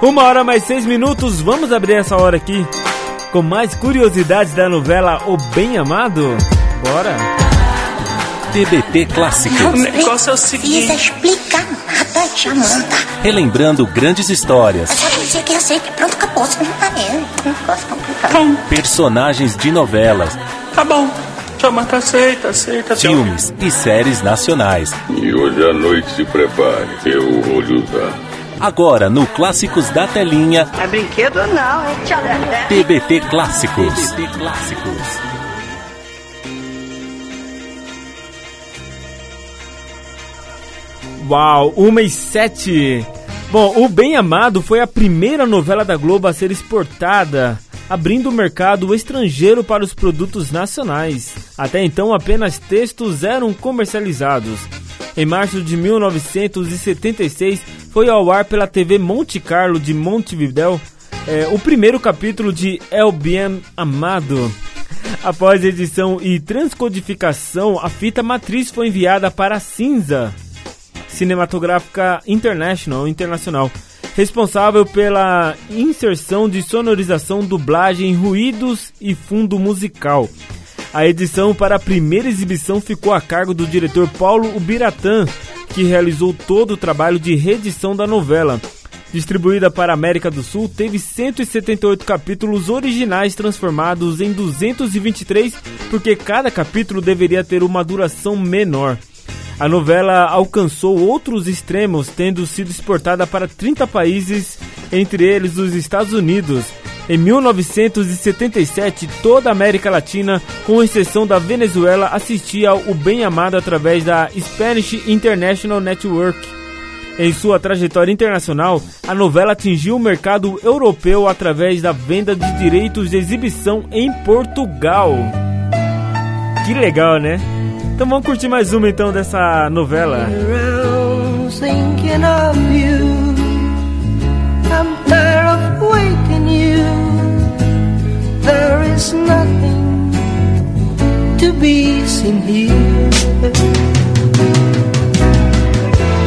Uma hora mais seis minutos, vamos abrir essa hora aqui com mais curiosidades da novela O Bem Amado? Bora! TBT Clássicos. O negócio é o seguinte. Precisa explicar Jamanta. Relembrando grandes histórias. É dizer que. Pronto, acabou. Ah, é. Um negócio complicado. Personagens de novelas. Tá bom. Jamanta aceita, aceita. Filmes e séries nacionais. E hoje à noite se prepare, eu vou lhe usar. Agora no Clássicos da Telinha. É brinquedo não, é TBT Clássicos. TBT Clássicos. Uau, 1 e 7. Bom, O Bem Amado foi a primeira novela da Globo a ser exportada, abrindo o mercado estrangeiro para os produtos nacionais. Até então, apenas textos eram comercializados. Em março de 1976, foi ao ar pela TV Monte Carlo de Montevideo é, o primeiro capítulo de El Bien Amado. Após edição e transcodificação, a fita matriz foi enviada para a Cinza, Cinematográfica International, internacional, responsável pela inserção de sonorização, dublagem, ruídos e fundo musical. A edição para a primeira exibição ficou a cargo do diretor Paulo Ubiratã, que realizou todo o trabalho de reedição da novela. Distribuída para a América do Sul, teve 178 capítulos originais transformados em 223, porque cada capítulo deveria ter uma duração menor. A novela alcançou outros extremos, tendo sido exportada para 30 países, entre eles os Estados Unidos. Em 1977, toda a América Latina, com exceção da Venezuela, assistia ao Bem Amado através da Spanish International Network. Em sua trajetória internacional, a novela atingiu o mercado europeu através da venda de direitos de exibição em Portugal. Que legal, né? Então vamos curtir mais uma então dessa novela. of you. You. To be seen here.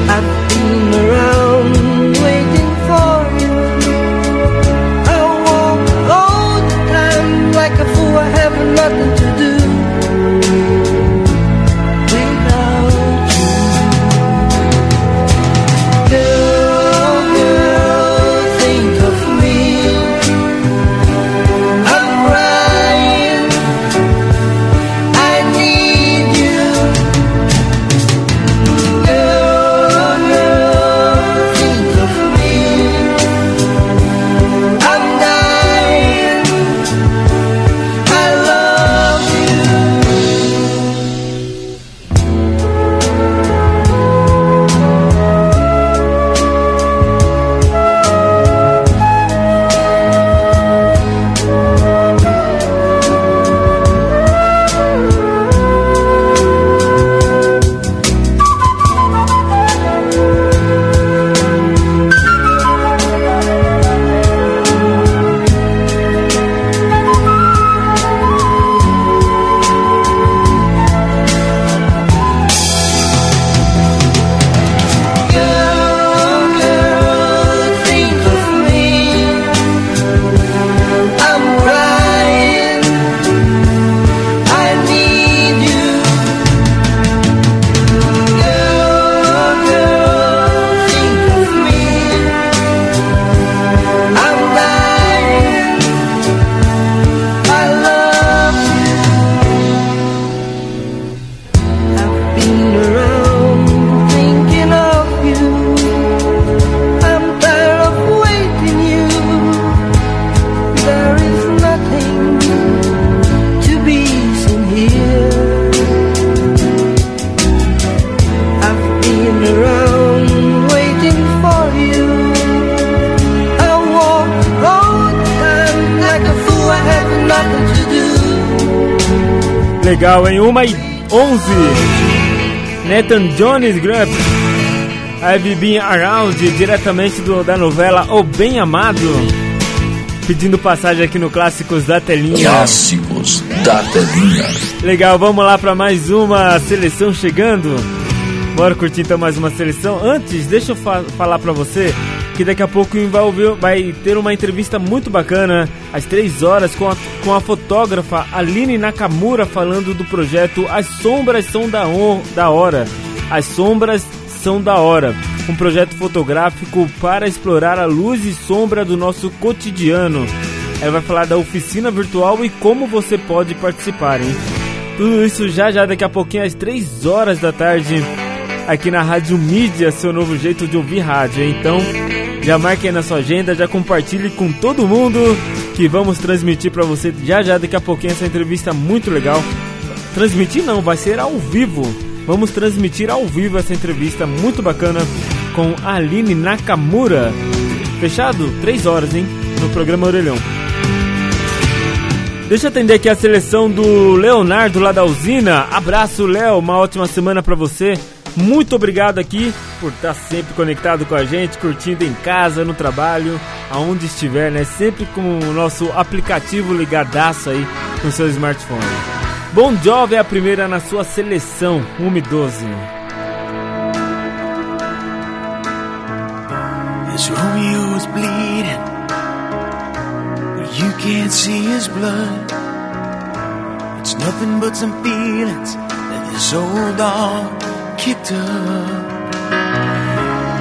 I've been around waiting for you. I walk all the time like a fool. I have nothing Legal, em 1 e 11. Nathan Jones Grupp. I've been around, diretamente do- da novela O Bem Amado. Pedindo passagem aqui no Clássicos da Telinha. Clássicos da Telinha. Legal, vamos lá para mais uma seleção chegando. Bora curtir então mais uma seleção. Antes, deixa eu fa- falar para você daqui a pouco vai, ouvir- vai ter uma entrevista muito bacana, às 3 horas, com a, com a fotógrafa Aline Nakamura falando do projeto As Sombras São da, da Hora. As Sombras São da Hora. Um projeto fotográfico para explorar a luz e sombra do nosso cotidiano. Ela vai falar da oficina virtual e como você pode participar, hein? Tudo isso já já daqui a pouquinho às 3 horas da tarde aqui na Rádio Mídia, seu novo jeito de ouvir rádio. Então, já marque aí na sua agenda, já compartilhe com todo mundo que vamos transmitir para você já já daqui a pouquinho essa entrevista muito legal. Transmitir não, vai ser ao vivo. Vamos transmitir ao vivo essa entrevista muito bacana com Aline Nakamura. Fechado? 3 horas, hein? No programa Orelhão. Deixa eu atender aqui a seleção do Leonardo lá da usina. Abraço, Léo. Uma ótima semana pra você. Muito obrigado aqui por estar sempre conectado com a gente, curtindo em casa, no trabalho, aonde estiver, né? Sempre com o nosso aplicativo ligadaço aí no seu smartphone. Bom Jovi é a primeira na sua seleção, 1 e 12. As bleeding, but you can't see his blood. It's nothing but some feelings that this old dog kicked up.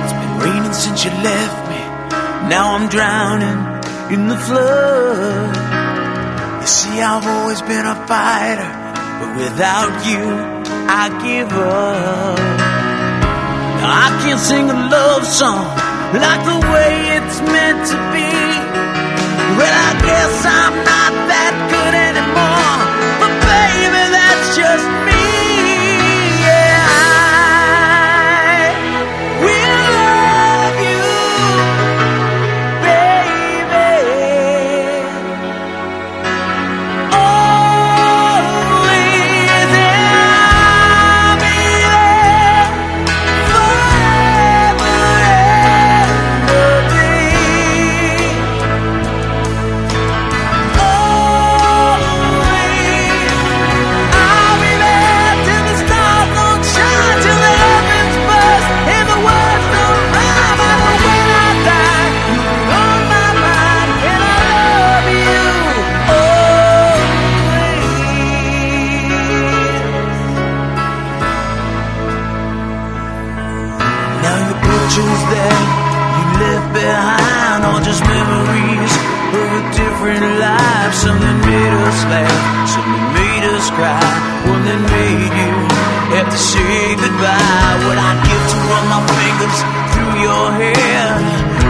It's been raining since you left me. Now I'm drowning in the flood. You see, I've always been a fighter, but without you, I give up. Now I can't sing a love song like the way it's meant to be. Well, I guess I'm not that good anymore, but baby, that's just me. Us laugh, some that made us cry, one that made you have to say goodbye. What I give to run my fingers through your hair,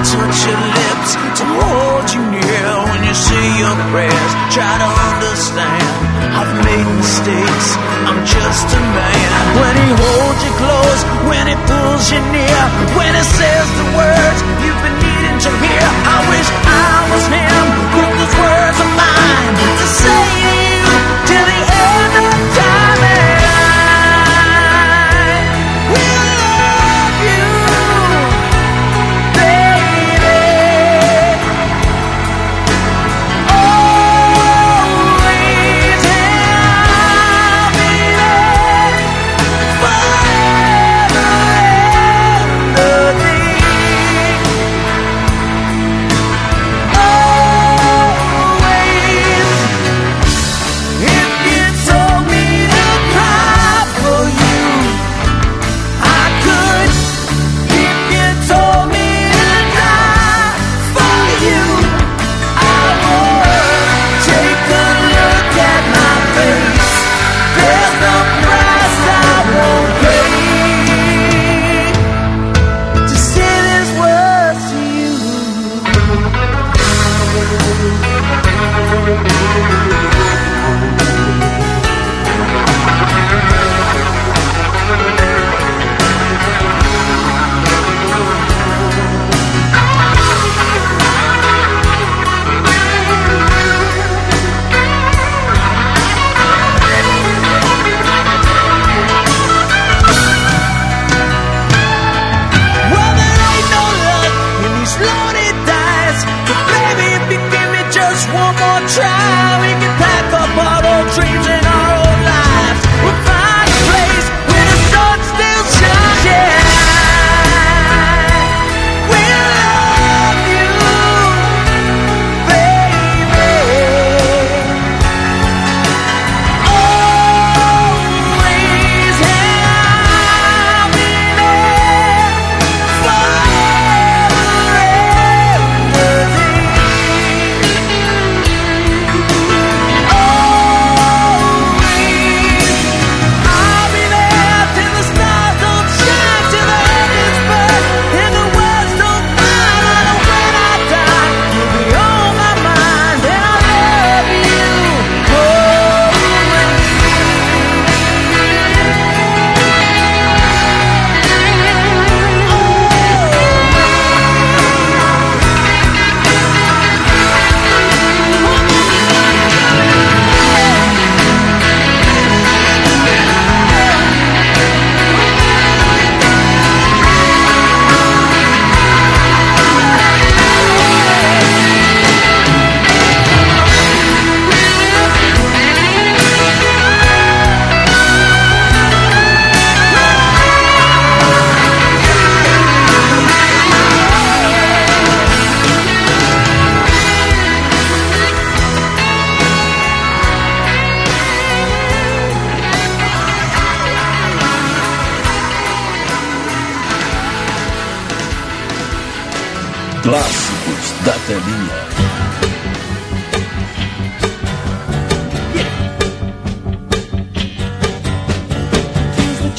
touch your lips to hold you near when you say your prayers. Try to understand, I've made mistakes. I'm just a man. When he holds you close, when he pulls you near, when he says the words you've been needing to hear. I wish I was him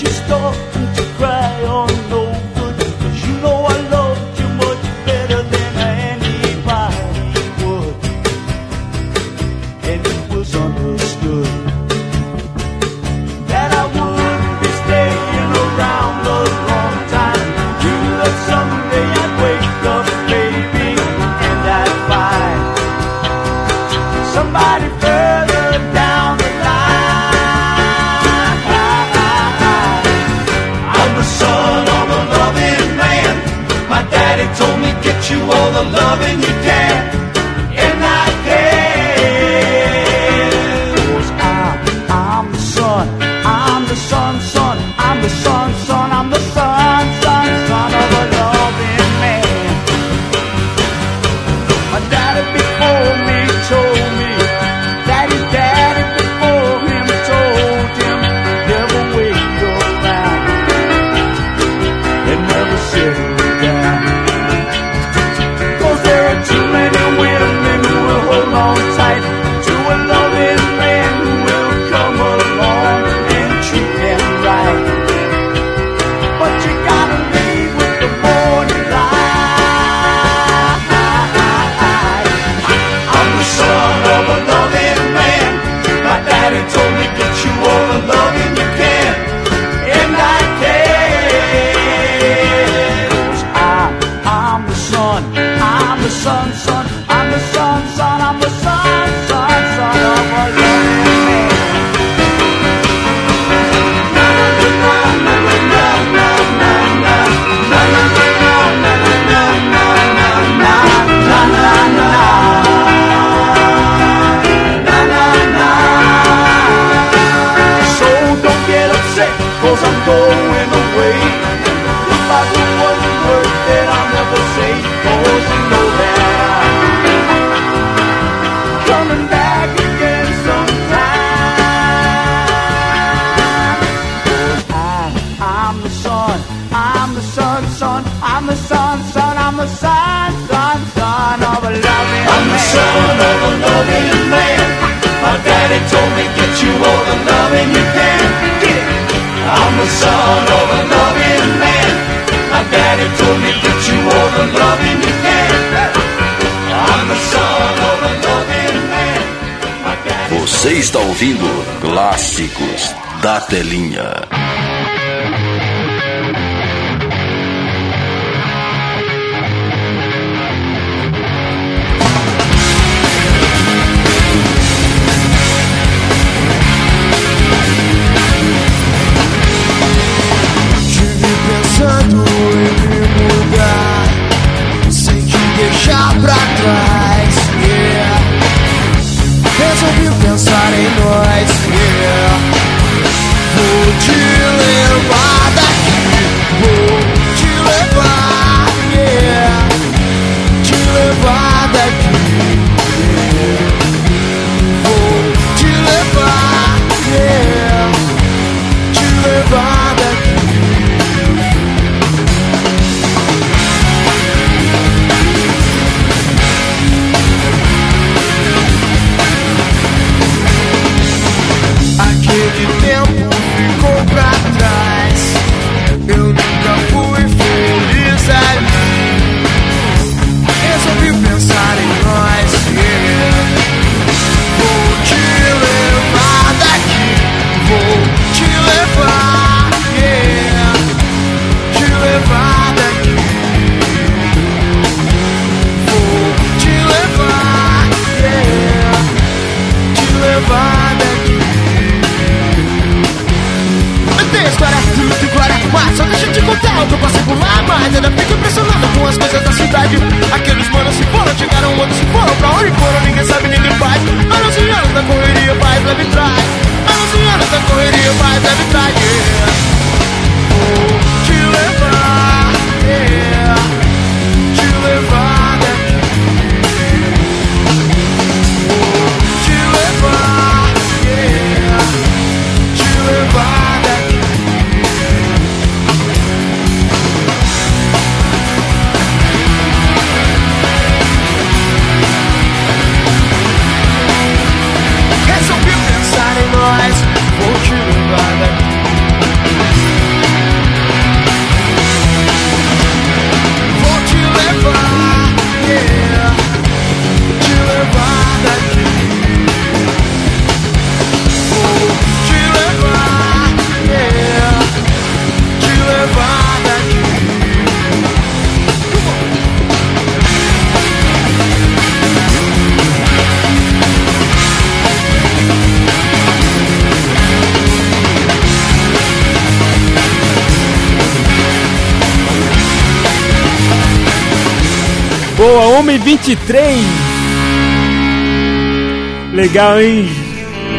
Things that you stole to cry on 1h23. Legal, hein?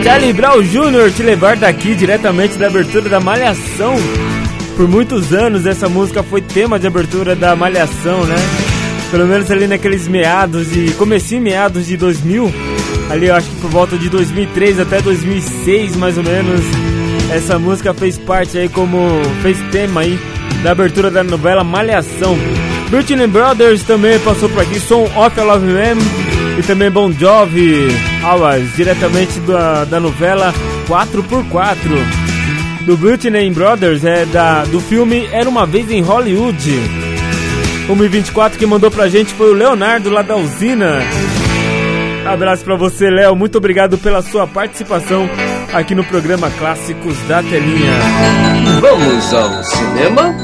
Charlie Brown Jr. te levar daqui diretamente da abertura da Malhação. Por muitos anos essa música foi tema de abertura da Malhação, né? Pelo menos ali naqueles meados de. comecinho meados de 2000. Ali eu acho que por volta de 2003 até 2006 mais ou menos. Essa música fez parte aí como. fez tema aí da abertura da novela Malhação. Britney Brothers também passou por aqui, Som of Love Man e também Bon Jovi Hours, diretamente da, da novela 4x4. Do Britney Brothers, é da, do filme Era Uma Vez em Hollywood. 124 que mandou pra gente foi o Leonardo lá da usina. Abraço pra você, Léo. Muito obrigado pela sua participação aqui no programa Clássicos da Telinha. Vamos ao cinema?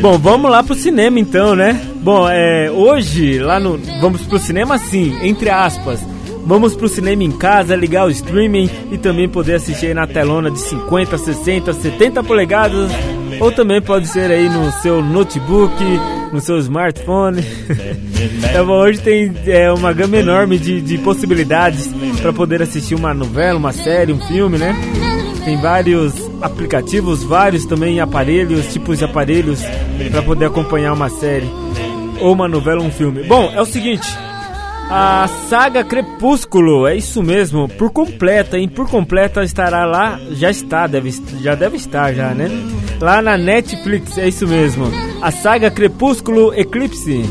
Bom, vamos lá pro cinema então, né? Bom, é, hoje lá no. Vamos pro cinema sim, entre aspas. Vamos pro cinema em casa, ligar o streaming e também poder assistir na telona de 50, 60, 70 polegadas. Ou também pode ser aí no seu notebook, no seu smartphone. então, hoje tem é, uma gama enorme de, de possibilidades para poder assistir uma novela, uma série, um filme, né? Tem vários aplicativos, vários também aparelhos, tipos de aparelhos para poder acompanhar uma série ou uma novela ou um filme. Bom, é o seguinte, a saga Crepúsculo, é isso mesmo, por completa, hein? Por completa estará lá, já está, deve, já deve estar já, né? Lá na Netflix, é isso mesmo. A saga Crepúsculo Eclipse,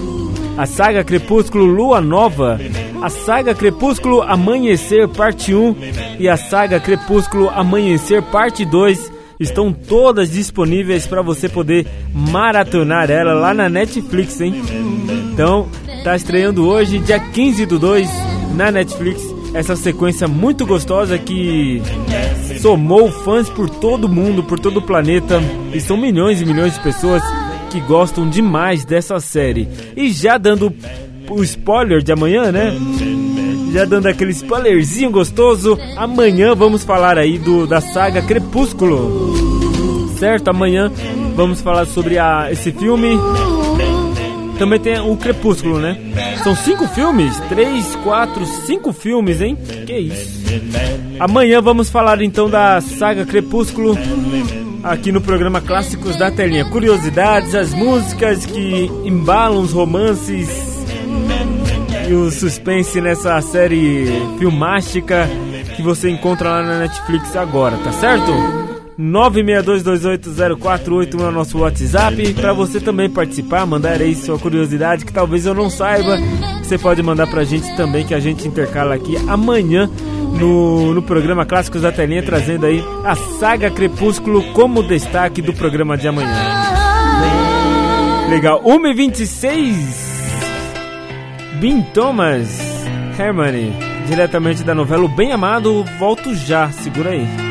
a saga Crepúsculo Lua Nova, a saga Crepúsculo Amanhecer Parte 1 e a saga Crepúsculo Amanhecer Parte 2 estão todas disponíveis para você poder maratonar ela lá na Netflix, hein? Então, tá estreando hoje, dia 15 do 2, na Netflix, essa sequência muito gostosa que somou fãs por todo mundo, por todo o planeta, e são milhões e milhões de pessoas que gostam demais dessa série. E já dando o spoiler de amanhã, né? Já dando aquele spoilerzinho gostoso, amanhã vamos falar aí do da saga Crepúsculo. Certo? Amanhã vamos falar sobre a, esse filme. Também tem o Crepúsculo, né? São cinco filmes? Três, quatro, cinco filmes, hein? Que isso? Amanhã vamos falar então da saga Crepúsculo aqui no programa Clássicos da Telinha. Curiosidades, as músicas que embalam os romances e o suspense nessa série filmástica que você encontra lá na Netflix agora, tá certo? 962280481 é o nosso WhatsApp para você também participar, mandar aí sua curiosidade que talvez eu não saiba. Você pode mandar pra gente também que a gente intercala aqui amanhã no, no programa Clássicos da Telinha, trazendo aí a saga Crepúsculo como destaque do programa de amanhã. Legal, 1h26 Bin Thomas Hermione, diretamente da novela O Bem Amado, volto já, segura aí.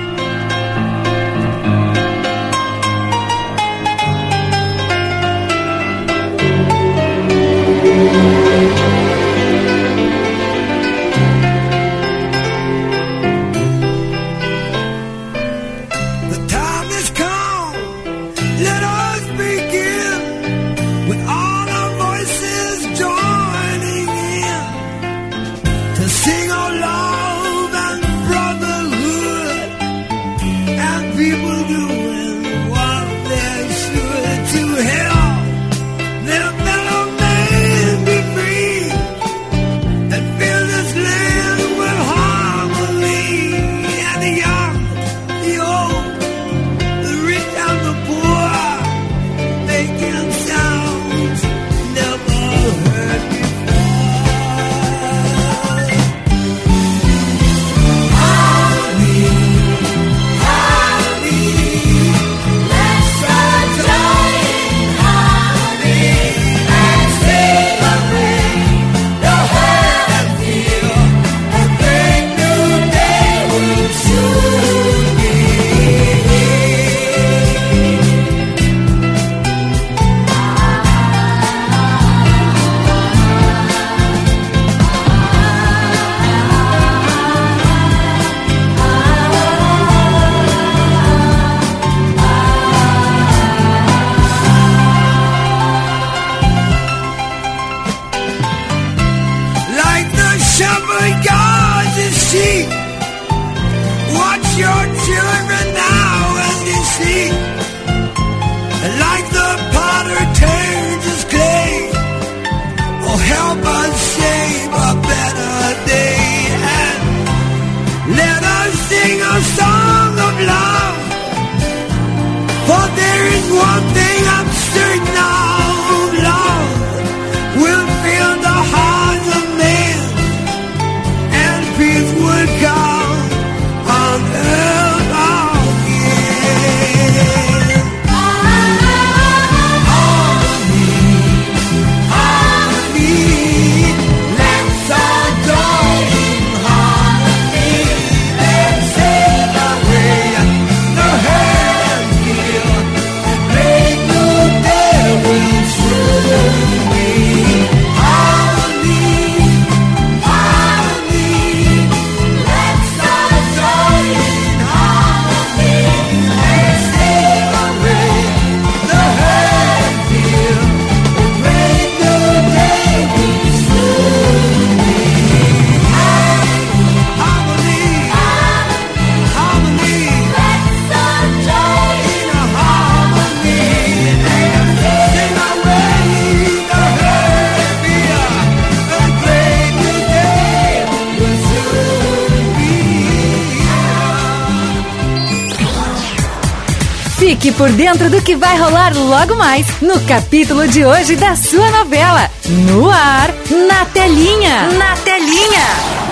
Por dentro do que vai rolar logo mais no capítulo de hoje da sua novela. No ar, na telinha. Na telinha.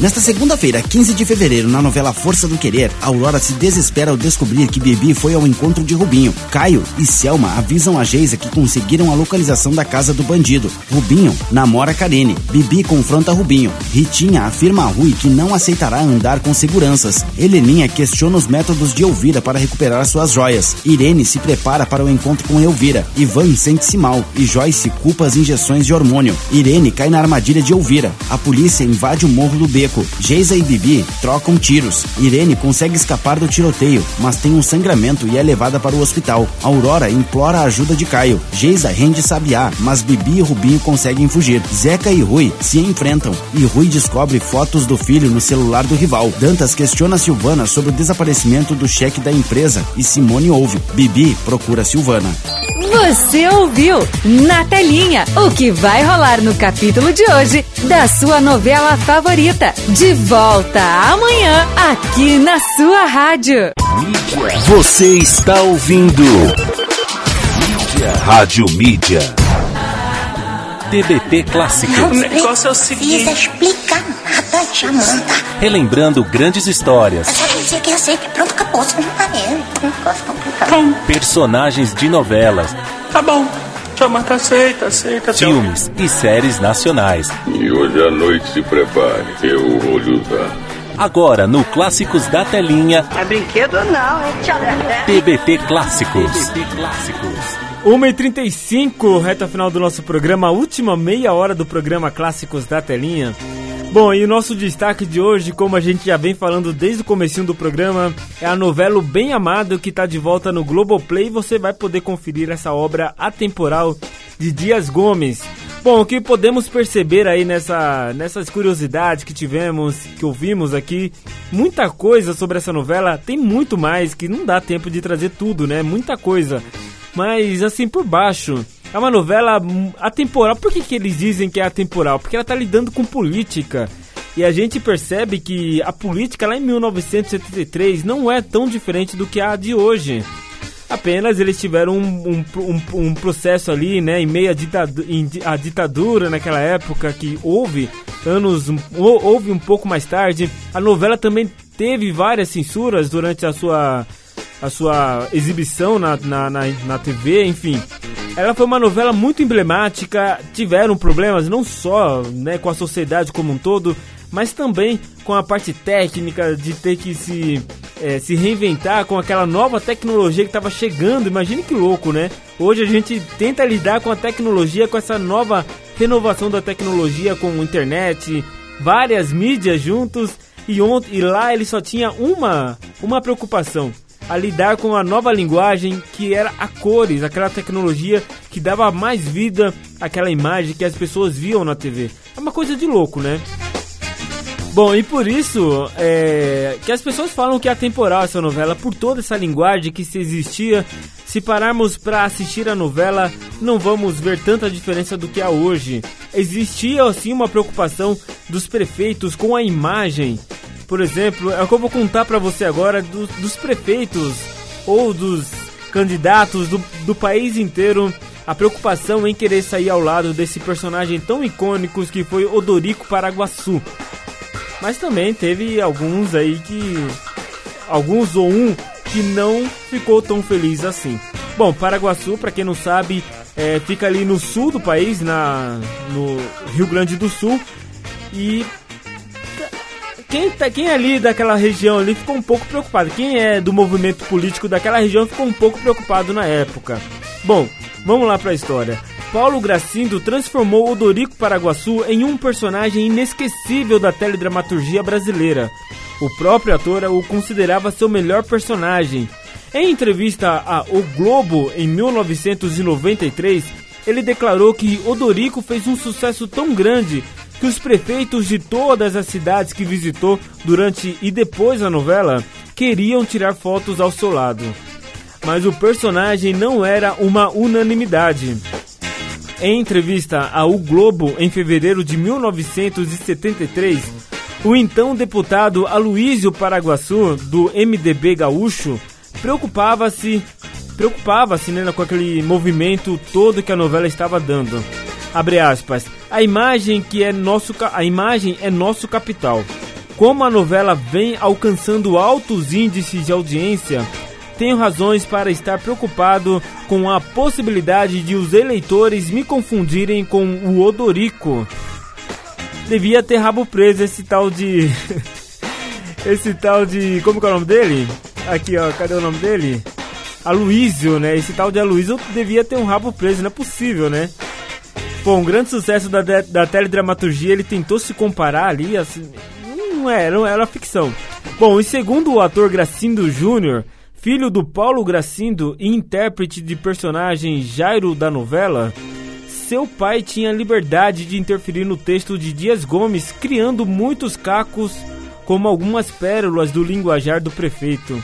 Nesta segunda-feira, 15 de fevereiro, na novela Força do Querer, Aurora se desespera ao descobrir que Bibi foi ao encontro de Rubinho. Caio e Selma avisam a Geisa que conseguiram a localização da casa do bandido. Rubinho namora Karine. Bibi confronta Rubinho. Ritinha afirma a Rui que não aceitará andar com seguranças. Heleninha questiona os métodos de Elvira para recuperar suas joias. Irene se prepara para o encontro com Elvira. Ivan sente-se mal e Joyce culpa as injeções de hormônio. Irene cai na armadilha de Elvira. A polícia invade o morro do beco. Geisa e Bibi trocam tiros. Irene consegue escapar do tiroteio, mas tem um sangramento e é levada para o hospital. Aurora implora a ajuda de Caio. Geisa rende Sabiá, mas Bibi e Rubinho conseguem fugir. Zeca e Rui se enfrentam e Rui descobre fotos do filho no celular do rival. Dantas questiona Silvana sobre o desaparecimento do cheque da empresa e Simone ouve. Bibi procura Silvana. Você ouviu na telinha o que vai rolar no capítulo de hoje da sua novela favorita. De volta amanhã aqui na sua rádio. Você está ouvindo Mídia. Rádio Mídia. TBT Clássicos. Não negócio é o precisa seguinte. explicar nada, Jamanta. Relembrando grandes histórias, É só dizer que aceita e pronto, acabou. Você não tá vendo. Um negócio complicado. personagens de novelas, Tá bom. Jamanta aceita, aceita. filmes e séries nacionais. E hoje à noite se prepare, eu vou lhe usar. Agora no Clássicos da Telinha, É brinquedo não, é tchau. TBT Clássicos. TBT Clássicos. 1h35, reta final do nosso programa, última meia hora do programa Clássicos da Telinha. Bom, e o nosso destaque de hoje, como a gente já vem falando desde o comecinho do programa, é a novela Bem Amado que está de volta no Globoplay você vai poder conferir essa obra atemporal de Dias Gomes. Bom, o que podemos perceber aí nessa, nessas curiosidades que tivemos, que ouvimos aqui, muita coisa sobre essa novela, tem muito mais que não dá tempo de trazer tudo, né? Muita coisa. Mas assim por baixo, é uma novela atemporal. Por que, que eles dizem que é atemporal? Porque ela tá lidando com política. E a gente percebe que a política lá em 1973 não é tão diferente do que a de hoje. Apenas eles tiveram um, um, um, um processo ali, né, em meio à ditadu em di- à ditadura naquela época que houve, anos, hou- houve um pouco mais tarde. A novela também teve várias censuras durante a sua, a sua exibição na, na, na, na TV, enfim. Ela foi uma novela muito emblemática, tiveram problemas não só né, com a sociedade como um todo, mas também com a parte técnica de ter que se, eh, se reinventar com aquela nova tecnologia que estava chegando. Imagine que louco, né? Hoje a gente tenta lidar com a tecnologia, com essa nova renovação da tecnologia, com internet, várias mídias juntos. E, ont e lá ele só tinha uma, uma preocupação: a lidar com a nova linguagem que era a cores, aquela tecnologia que dava mais vida àquela imagem que as pessoas viam na TV. É uma coisa de louco, né? Bom, e por isso é, que as pessoas falam que é atemporal essa novela, por toda essa linguagem que se existia. Se pararmos para assistir a novela, não vamos ver tanta diferença do que há hoje. Existia assim uma preocupação dos prefeitos com a imagem. Por exemplo, é o que eu vou contar para você agora dos, dos prefeitos ou dos candidatos do, do país inteiro a preocupação em querer sair ao lado desse personagem tão icônico que foi Odorico Paraguaçu. Mas também teve alguns aí que. Alguns ou um que não ficou tão feliz assim. Bom, Paraguaçu, para quem não sabe, é, fica ali no sul do país, na, no Rio Grande do Sul. E quem, tá, quem é ali daquela região ali ficou um pouco preocupado. Quem é do movimento político daquela região ficou um pouco preocupado na época. Bom, vamos lá para a história. Paulo Gracindo transformou Odorico Paraguaçu em um personagem inesquecível da teledramaturgia brasileira. O próprio ator o considerava seu melhor personagem. Em entrevista a O Globo em 1993, ele declarou que Odorico fez um sucesso tão grande que os prefeitos de todas as cidades que visitou durante e depois da novela queriam tirar fotos ao seu lado. Mas o personagem não era uma unanimidade. Em entrevista ao Globo em fevereiro de 1973, o então deputado Aloísio Paraguaçu, do MDB gaúcho, preocupava-se preocupava-se né, com aquele movimento todo que a novela estava dando. Abre aspas. A imagem que é nosso a imagem é nosso capital. Como a novela vem alcançando altos índices de audiência, tenho razões para estar preocupado com a possibilidade de os eleitores me confundirem com o Odorico. Devia ter rabo preso esse tal de. esse tal de. Como que é o nome dele? Aqui, ó, cadê o nome dele? Aloysio, né? Esse tal de Aloysio devia ter um rabo preso, não é possível, né? Pô, um grande sucesso da, da teledramaturgia, ele tentou se comparar ali, assim, não era, não era ficção. Bom, e segundo o ator Gracindo Júnior, Filho do Paulo Gracindo e intérprete de personagem Jairo da novela, seu pai tinha liberdade de interferir no texto de Dias Gomes, criando muitos cacos, como algumas pérolas do linguajar do prefeito.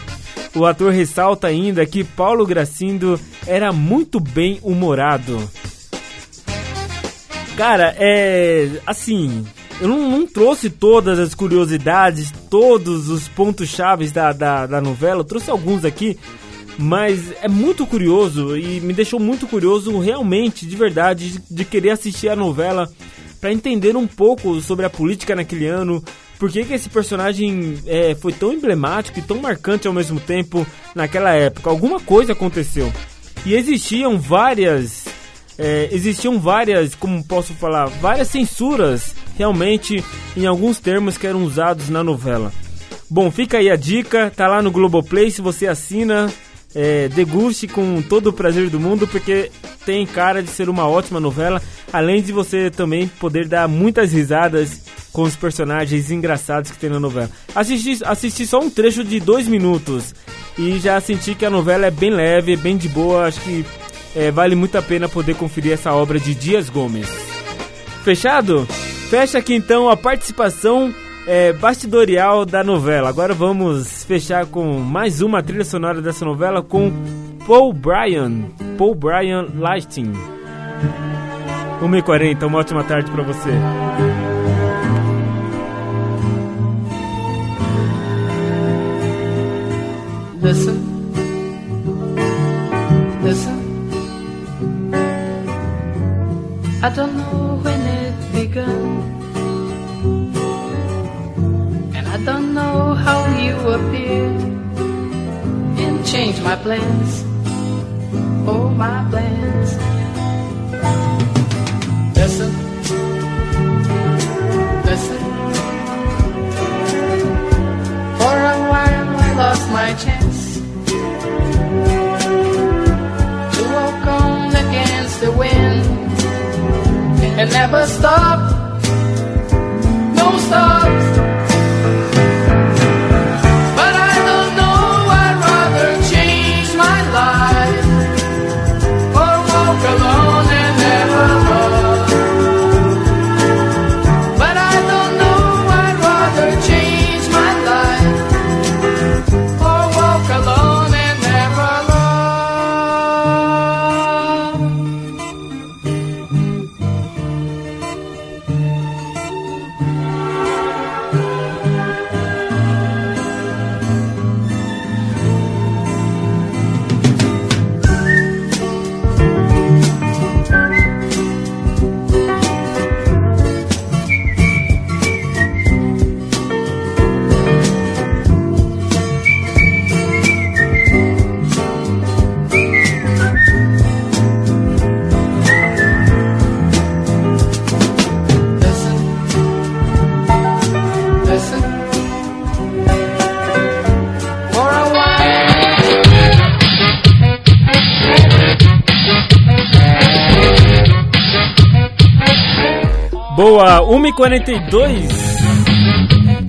O ator ressalta ainda que Paulo Gracindo era muito bem humorado. Cara, é. Assim, eu não, não, trouxe todas as curiosidades, todos os pontos chaves da, da, da, novela, trouxe alguns aqui, mas é muito curioso e me deixou muito curioso realmente, de verdade, de, querer assistir a novela para entender um pouco sobre a política naquele ano, por que, que esse personagem é, foi tão emblemático e tão marcante ao mesmo tempo naquela época. Alguma coisa aconteceu. E existiam várias é, existiam várias, como posso falar, várias censuras realmente em alguns termos que eram usados na novela. Bom, fica aí a dica, tá lá no Globoplay, se você assina, é, deguste com todo o prazer do mundo, porque tem cara de ser uma ótima novela, além de você também poder dar muitas risadas com os personagens engraçados que tem na novela. Assisti, assisti só um trecho de dois minutos e já senti que a novela é bem leve, bem de boa, acho que é, vale muito a pena poder conferir essa obra de Dias Gomes. Fechado? Fecha aqui então a participação é, bastidorial da novela. Agora vamos fechar com mais uma trilha sonora dessa novela com Paul Bryan, Paul Bryan Lighting. 1h40, uma ótima tarde para você. Listen. Listen. I don't know don't know how you appeared and changed my plans. Oh, my plans. Listen. Listen. For a while I lost my chance to walk on against the wind and never stop. No stop. 42.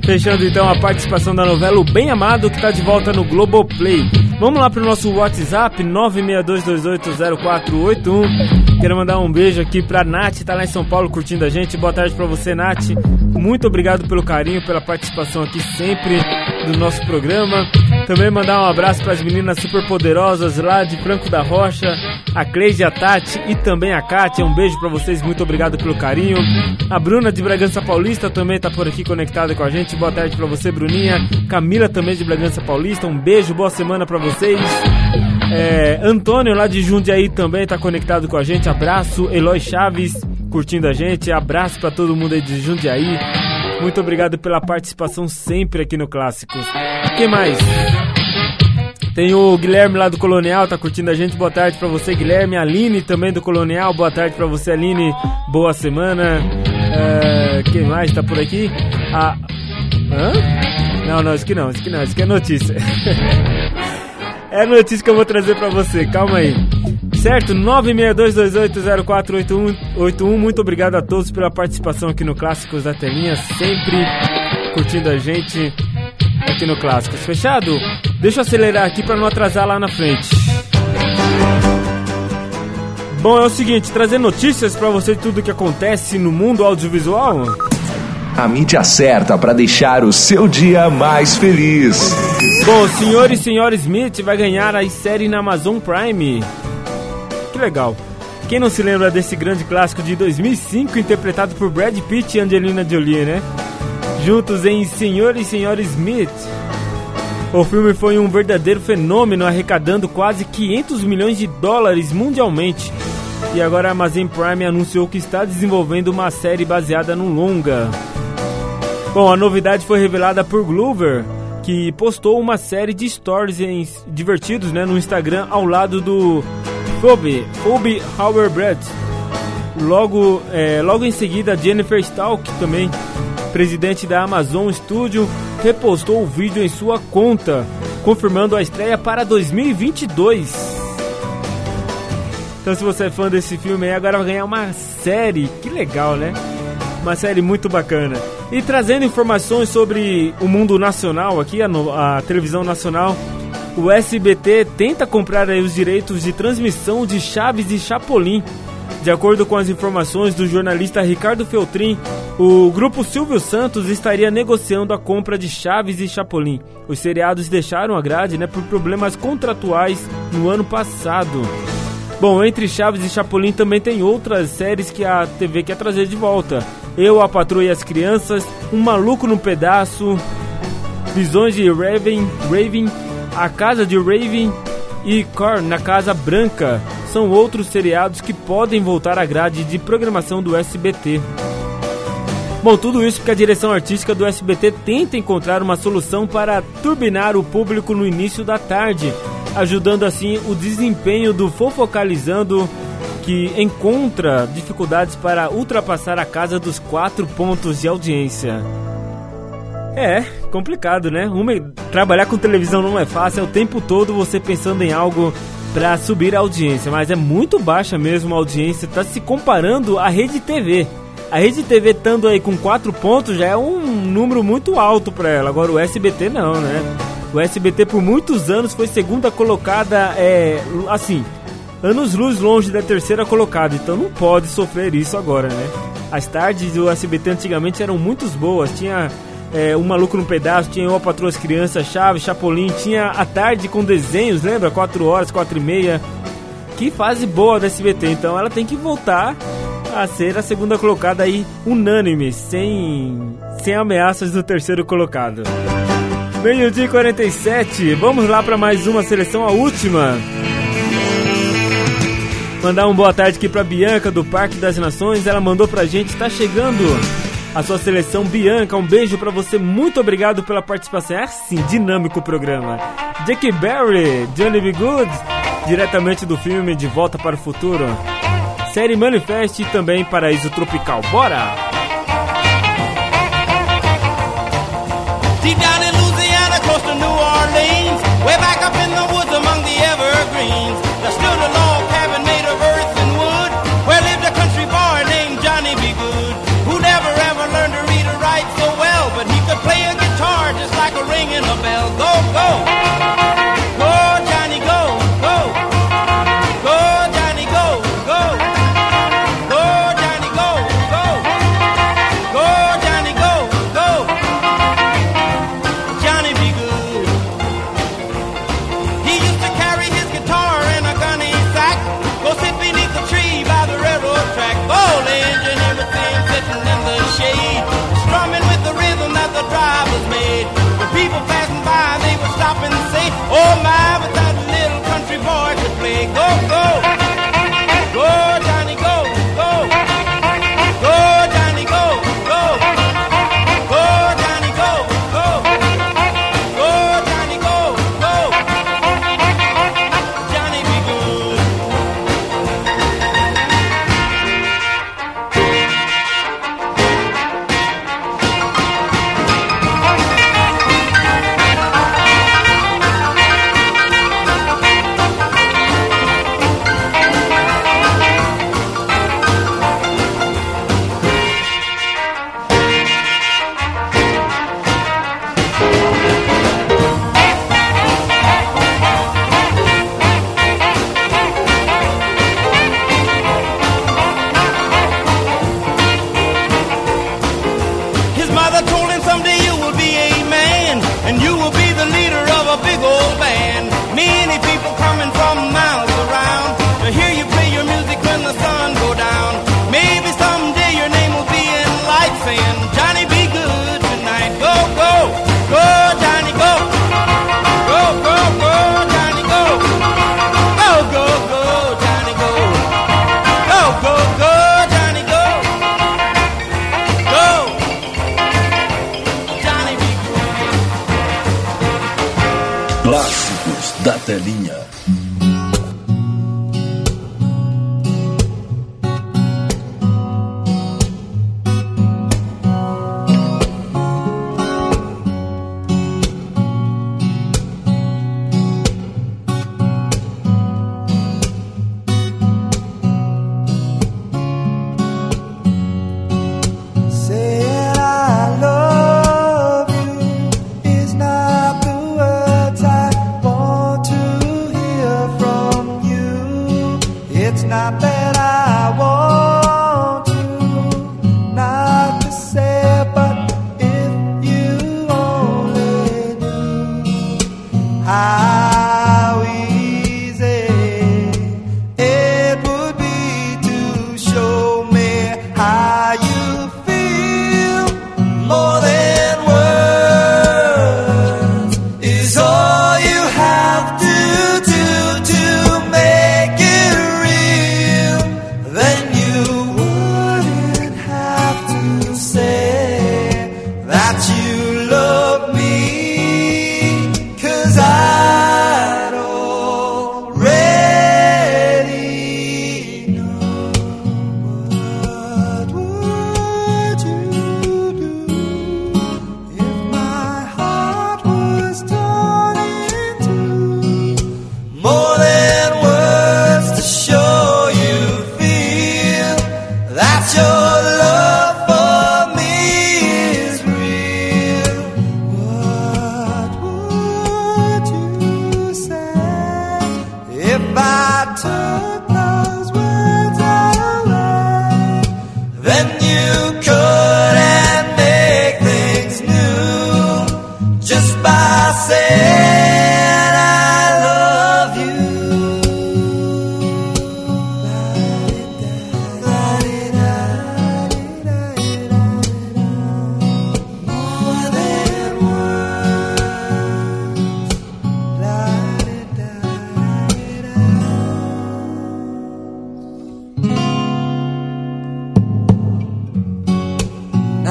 Fechando então a participação da novela O Bem Amado, que está de volta no Globoplay. Vamos lá para o nosso WhatsApp, 962280481. Quero mandar um beijo aqui para Nath, está lá em São Paulo curtindo a gente. Boa tarde para você, Nath. Muito obrigado pelo carinho, pela participação aqui sempre do nosso programa. Também mandar um abraço para as meninas super poderosas lá de Franco da Rocha, a Cleide, a Tati e também a Kátia. Um beijo para vocês, muito obrigado pelo carinho. A Bruna de Bragança Paulista também tá por aqui conectada com a gente. Boa tarde para você, Bruninha. Camila também de Bragança Paulista. Um beijo, boa semana para vocês. É, Antônio lá de Jundiaí também tá conectado com a gente. Abraço, Eloy Chaves curtindo a gente. Abraço para todo mundo aí de Jundiaí. Muito obrigado pela participação sempre aqui no Clássicos. Quem mais? Tem o Guilherme lá do Colonial, tá curtindo a gente. Boa tarde para você, Guilherme. Aline também do Colonial. Boa tarde para você, Aline. Boa semana. Uh, quem mais tá por aqui? A... Hã? Não, não, isso aqui não, isso aqui não, isso aqui é notícia. é notícia que eu vou trazer para você, calma aí. Certo? 962280481. Muito obrigado a todos pela participação aqui no Clássicos da Telinha. Sempre curtindo a gente aqui no Clássicos. Fechado? Deixa eu acelerar aqui para não atrasar lá na frente. Bom, é o seguinte, trazer notícias para você de tudo que acontece no mundo audiovisual. A mídia certa para deixar o seu dia mais feliz. Bom, senhor e senhora Smith vai ganhar a série na Amazon Prime. Que legal. Quem não se lembra desse grande clássico de 2005 interpretado por Brad Pitt e Angelina Jolie, né? Juntos em Senhor e Senhora Smith. O filme foi um verdadeiro fenômeno, arrecadando quase 500 milhões de dólares mundialmente. E agora a Amazon Prime anunciou que está desenvolvendo uma série baseada no longa. Bom, a novidade foi revelada por Glover, que postou uma série de stories divertidos né, no Instagram ao lado do Phoebe, Phoebe Hauer-Brett. Logo, é, logo em seguida, Jennifer Stalk, também presidente da Amazon Studio, repostou o vídeo em sua conta, confirmando a estreia para 2022. Então, se você é fã desse filme agora vai ganhar uma série. Que legal, né? Uma série muito bacana. E trazendo informações sobre o mundo nacional aqui, a, no, a televisão nacional, o SBT tenta comprar os direitos de transmissão de Chaves e Chapolin. De acordo com as informações do jornalista Ricardo Feltrin, o grupo Silvio Santos estaria negociando a compra de Chaves e Chapolin. Os seriados deixaram a grade né, por problemas contratuais no ano passado. Bom, entre Chaves e Chapolin também tem outras séries que a TV quer trazer de volta. Eu, a Patroa e as Crianças, Um Maluco no Pedaço, Visões de Raven, Raven A Casa de Raven e Korn na Casa Branca. São outros seriados que podem voltar à grade de programação do SBT. Bom, tudo isso porque a direção artística do SBT tenta encontrar uma solução para turbinar o público no início da tarde, ajudando assim o desempenho do Fofocalizando, que encontra dificuldades para ultrapassar a casa dos quatro pontos de audiência. É, complicado, né? Uma, trabalhar com televisão não é fácil, é o tempo todo você pensando em algo para subir a audiência, mas é muito baixa mesmo a audiência, tá se comparando à Rede TV. A Rede TV estando aí com 4 pontos já é um número muito alto para ela. Agora o SBT não, né? O SBT por muitos anos foi segunda colocada, é, assim, anos luz longe da terceira colocada, então não pode sofrer isso agora, né? As tardes do SBT antigamente eram muito boas, tinha é, Um Maluco no Pedaço, tinha Uma Patroa as Crianças, Chaves, Chapolin, tinha a tarde com desenhos, lembra? 4 horas, 4 e meia. Que fase boa da SBT, então ela tem que voltar a ser a segunda colocada aí unânime, sem, sem ameaças do terceiro colocado. Meio-dia e 47, vamos lá para mais uma seleção, a última. Mandar uma boa tarde aqui para Bianca do Parque das Nações, ela mandou pra gente, tá chegando a sua seleção Bianca. Um beijo para você, muito obrigado pela participação. É assim, dinâmico o programa. Jackie Berry, Johnny B. Good, diretamente do filme De Volta para o Futuro série Manifest e também Paraíso Tropical. Bora! Deep down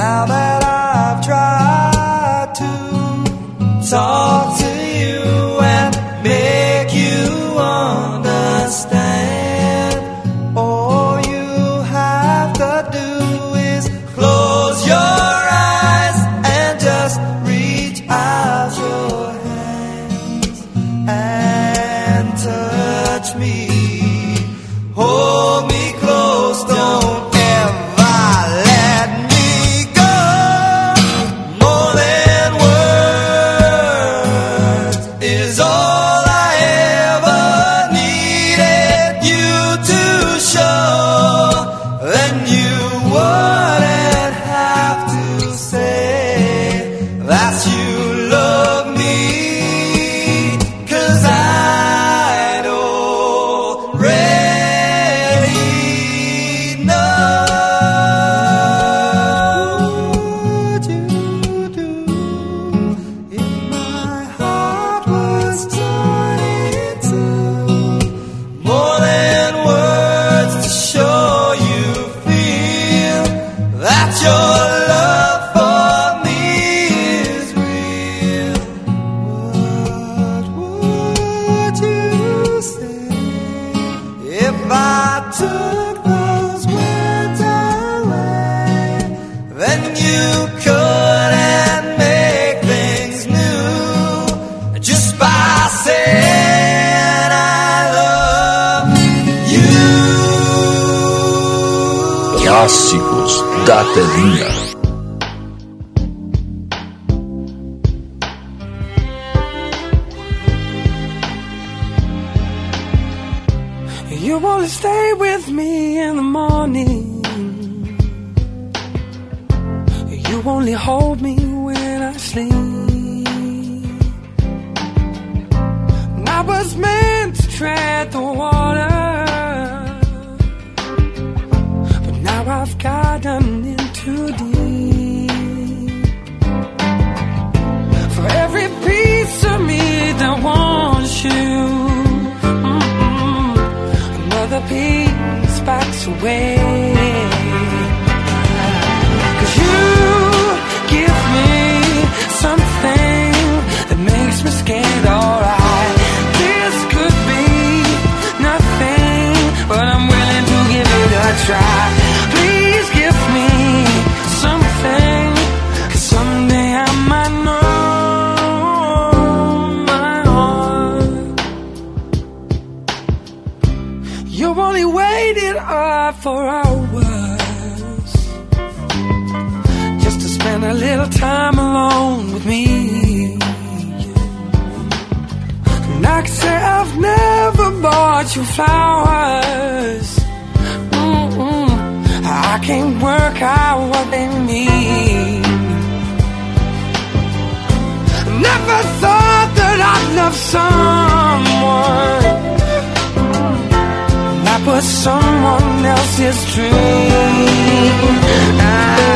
Now that but someone else's dream. I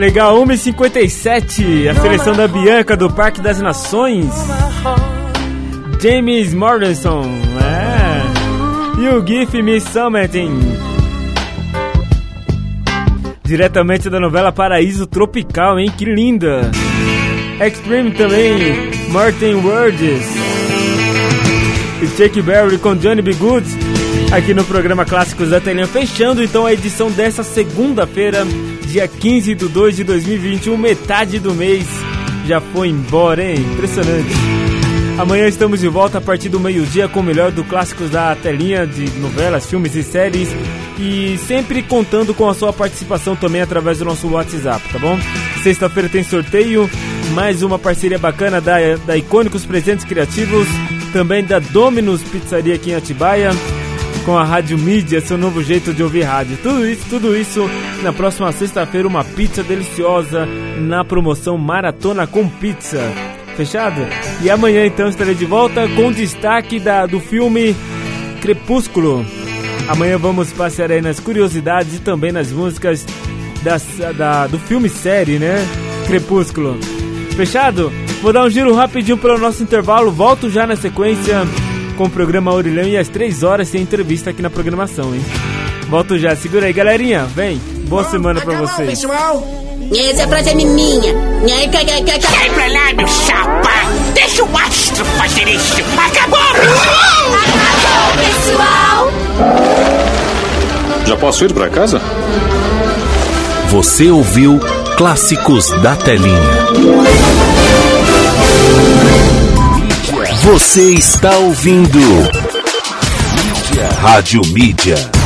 Legal, 1h57, a seleção da Bianca do Parque das Nações. James Morrison, é. E o Give Me Something. Diretamente da novela Paraíso Tropical, hein? Que linda! Extreme também, Martin Words. E Chuck Berry com Johnny B. Good. Aqui no programa Clássicos da Telinha, fechando então a edição dessa segunda-feira, dia 15 de 2 de 2021, metade do mês já foi embora, hein? Impressionante. Amanhã estamos de volta a partir do meio-dia com o melhor do Clássicos da Telinha de novelas, filmes e séries. E sempre contando com a sua participação também através do nosso WhatsApp, tá bom? Sexta-feira tem sorteio, mais uma parceria bacana da, da Icônicos Presentes Criativos, também da Dominus Pizzaria aqui em Atibaia com a Rádio Mídia, seu novo jeito de ouvir rádio. Tudo isso, tudo isso na próxima sexta-feira, uma pizza deliciosa na promoção Maratona com Pizza. Fechado? E amanhã então estarei de volta com destaque da, do filme Crepúsculo. Amanhã vamos passear aí nas curiosidades e também nas músicas das, da, do filme série, né? Crepúsculo. Fechado? Vou dar um giro rapidinho para o nosso intervalo. Volto já na sequência com o programa Orilhão e às 3 horas tem entrevista aqui na programação, hein? Volto já, segura aí, galerinha. Vem, boa semana pra vocês. pessoal. Essa frase é minha. Sai pra lá, meu chapa! Deixa o astro fazer isso! Acabou! Acabou, pessoal! Já posso ir pra casa? Você ouviu Clássicos da Telinha. Você está ouvindo Rádio Mídia.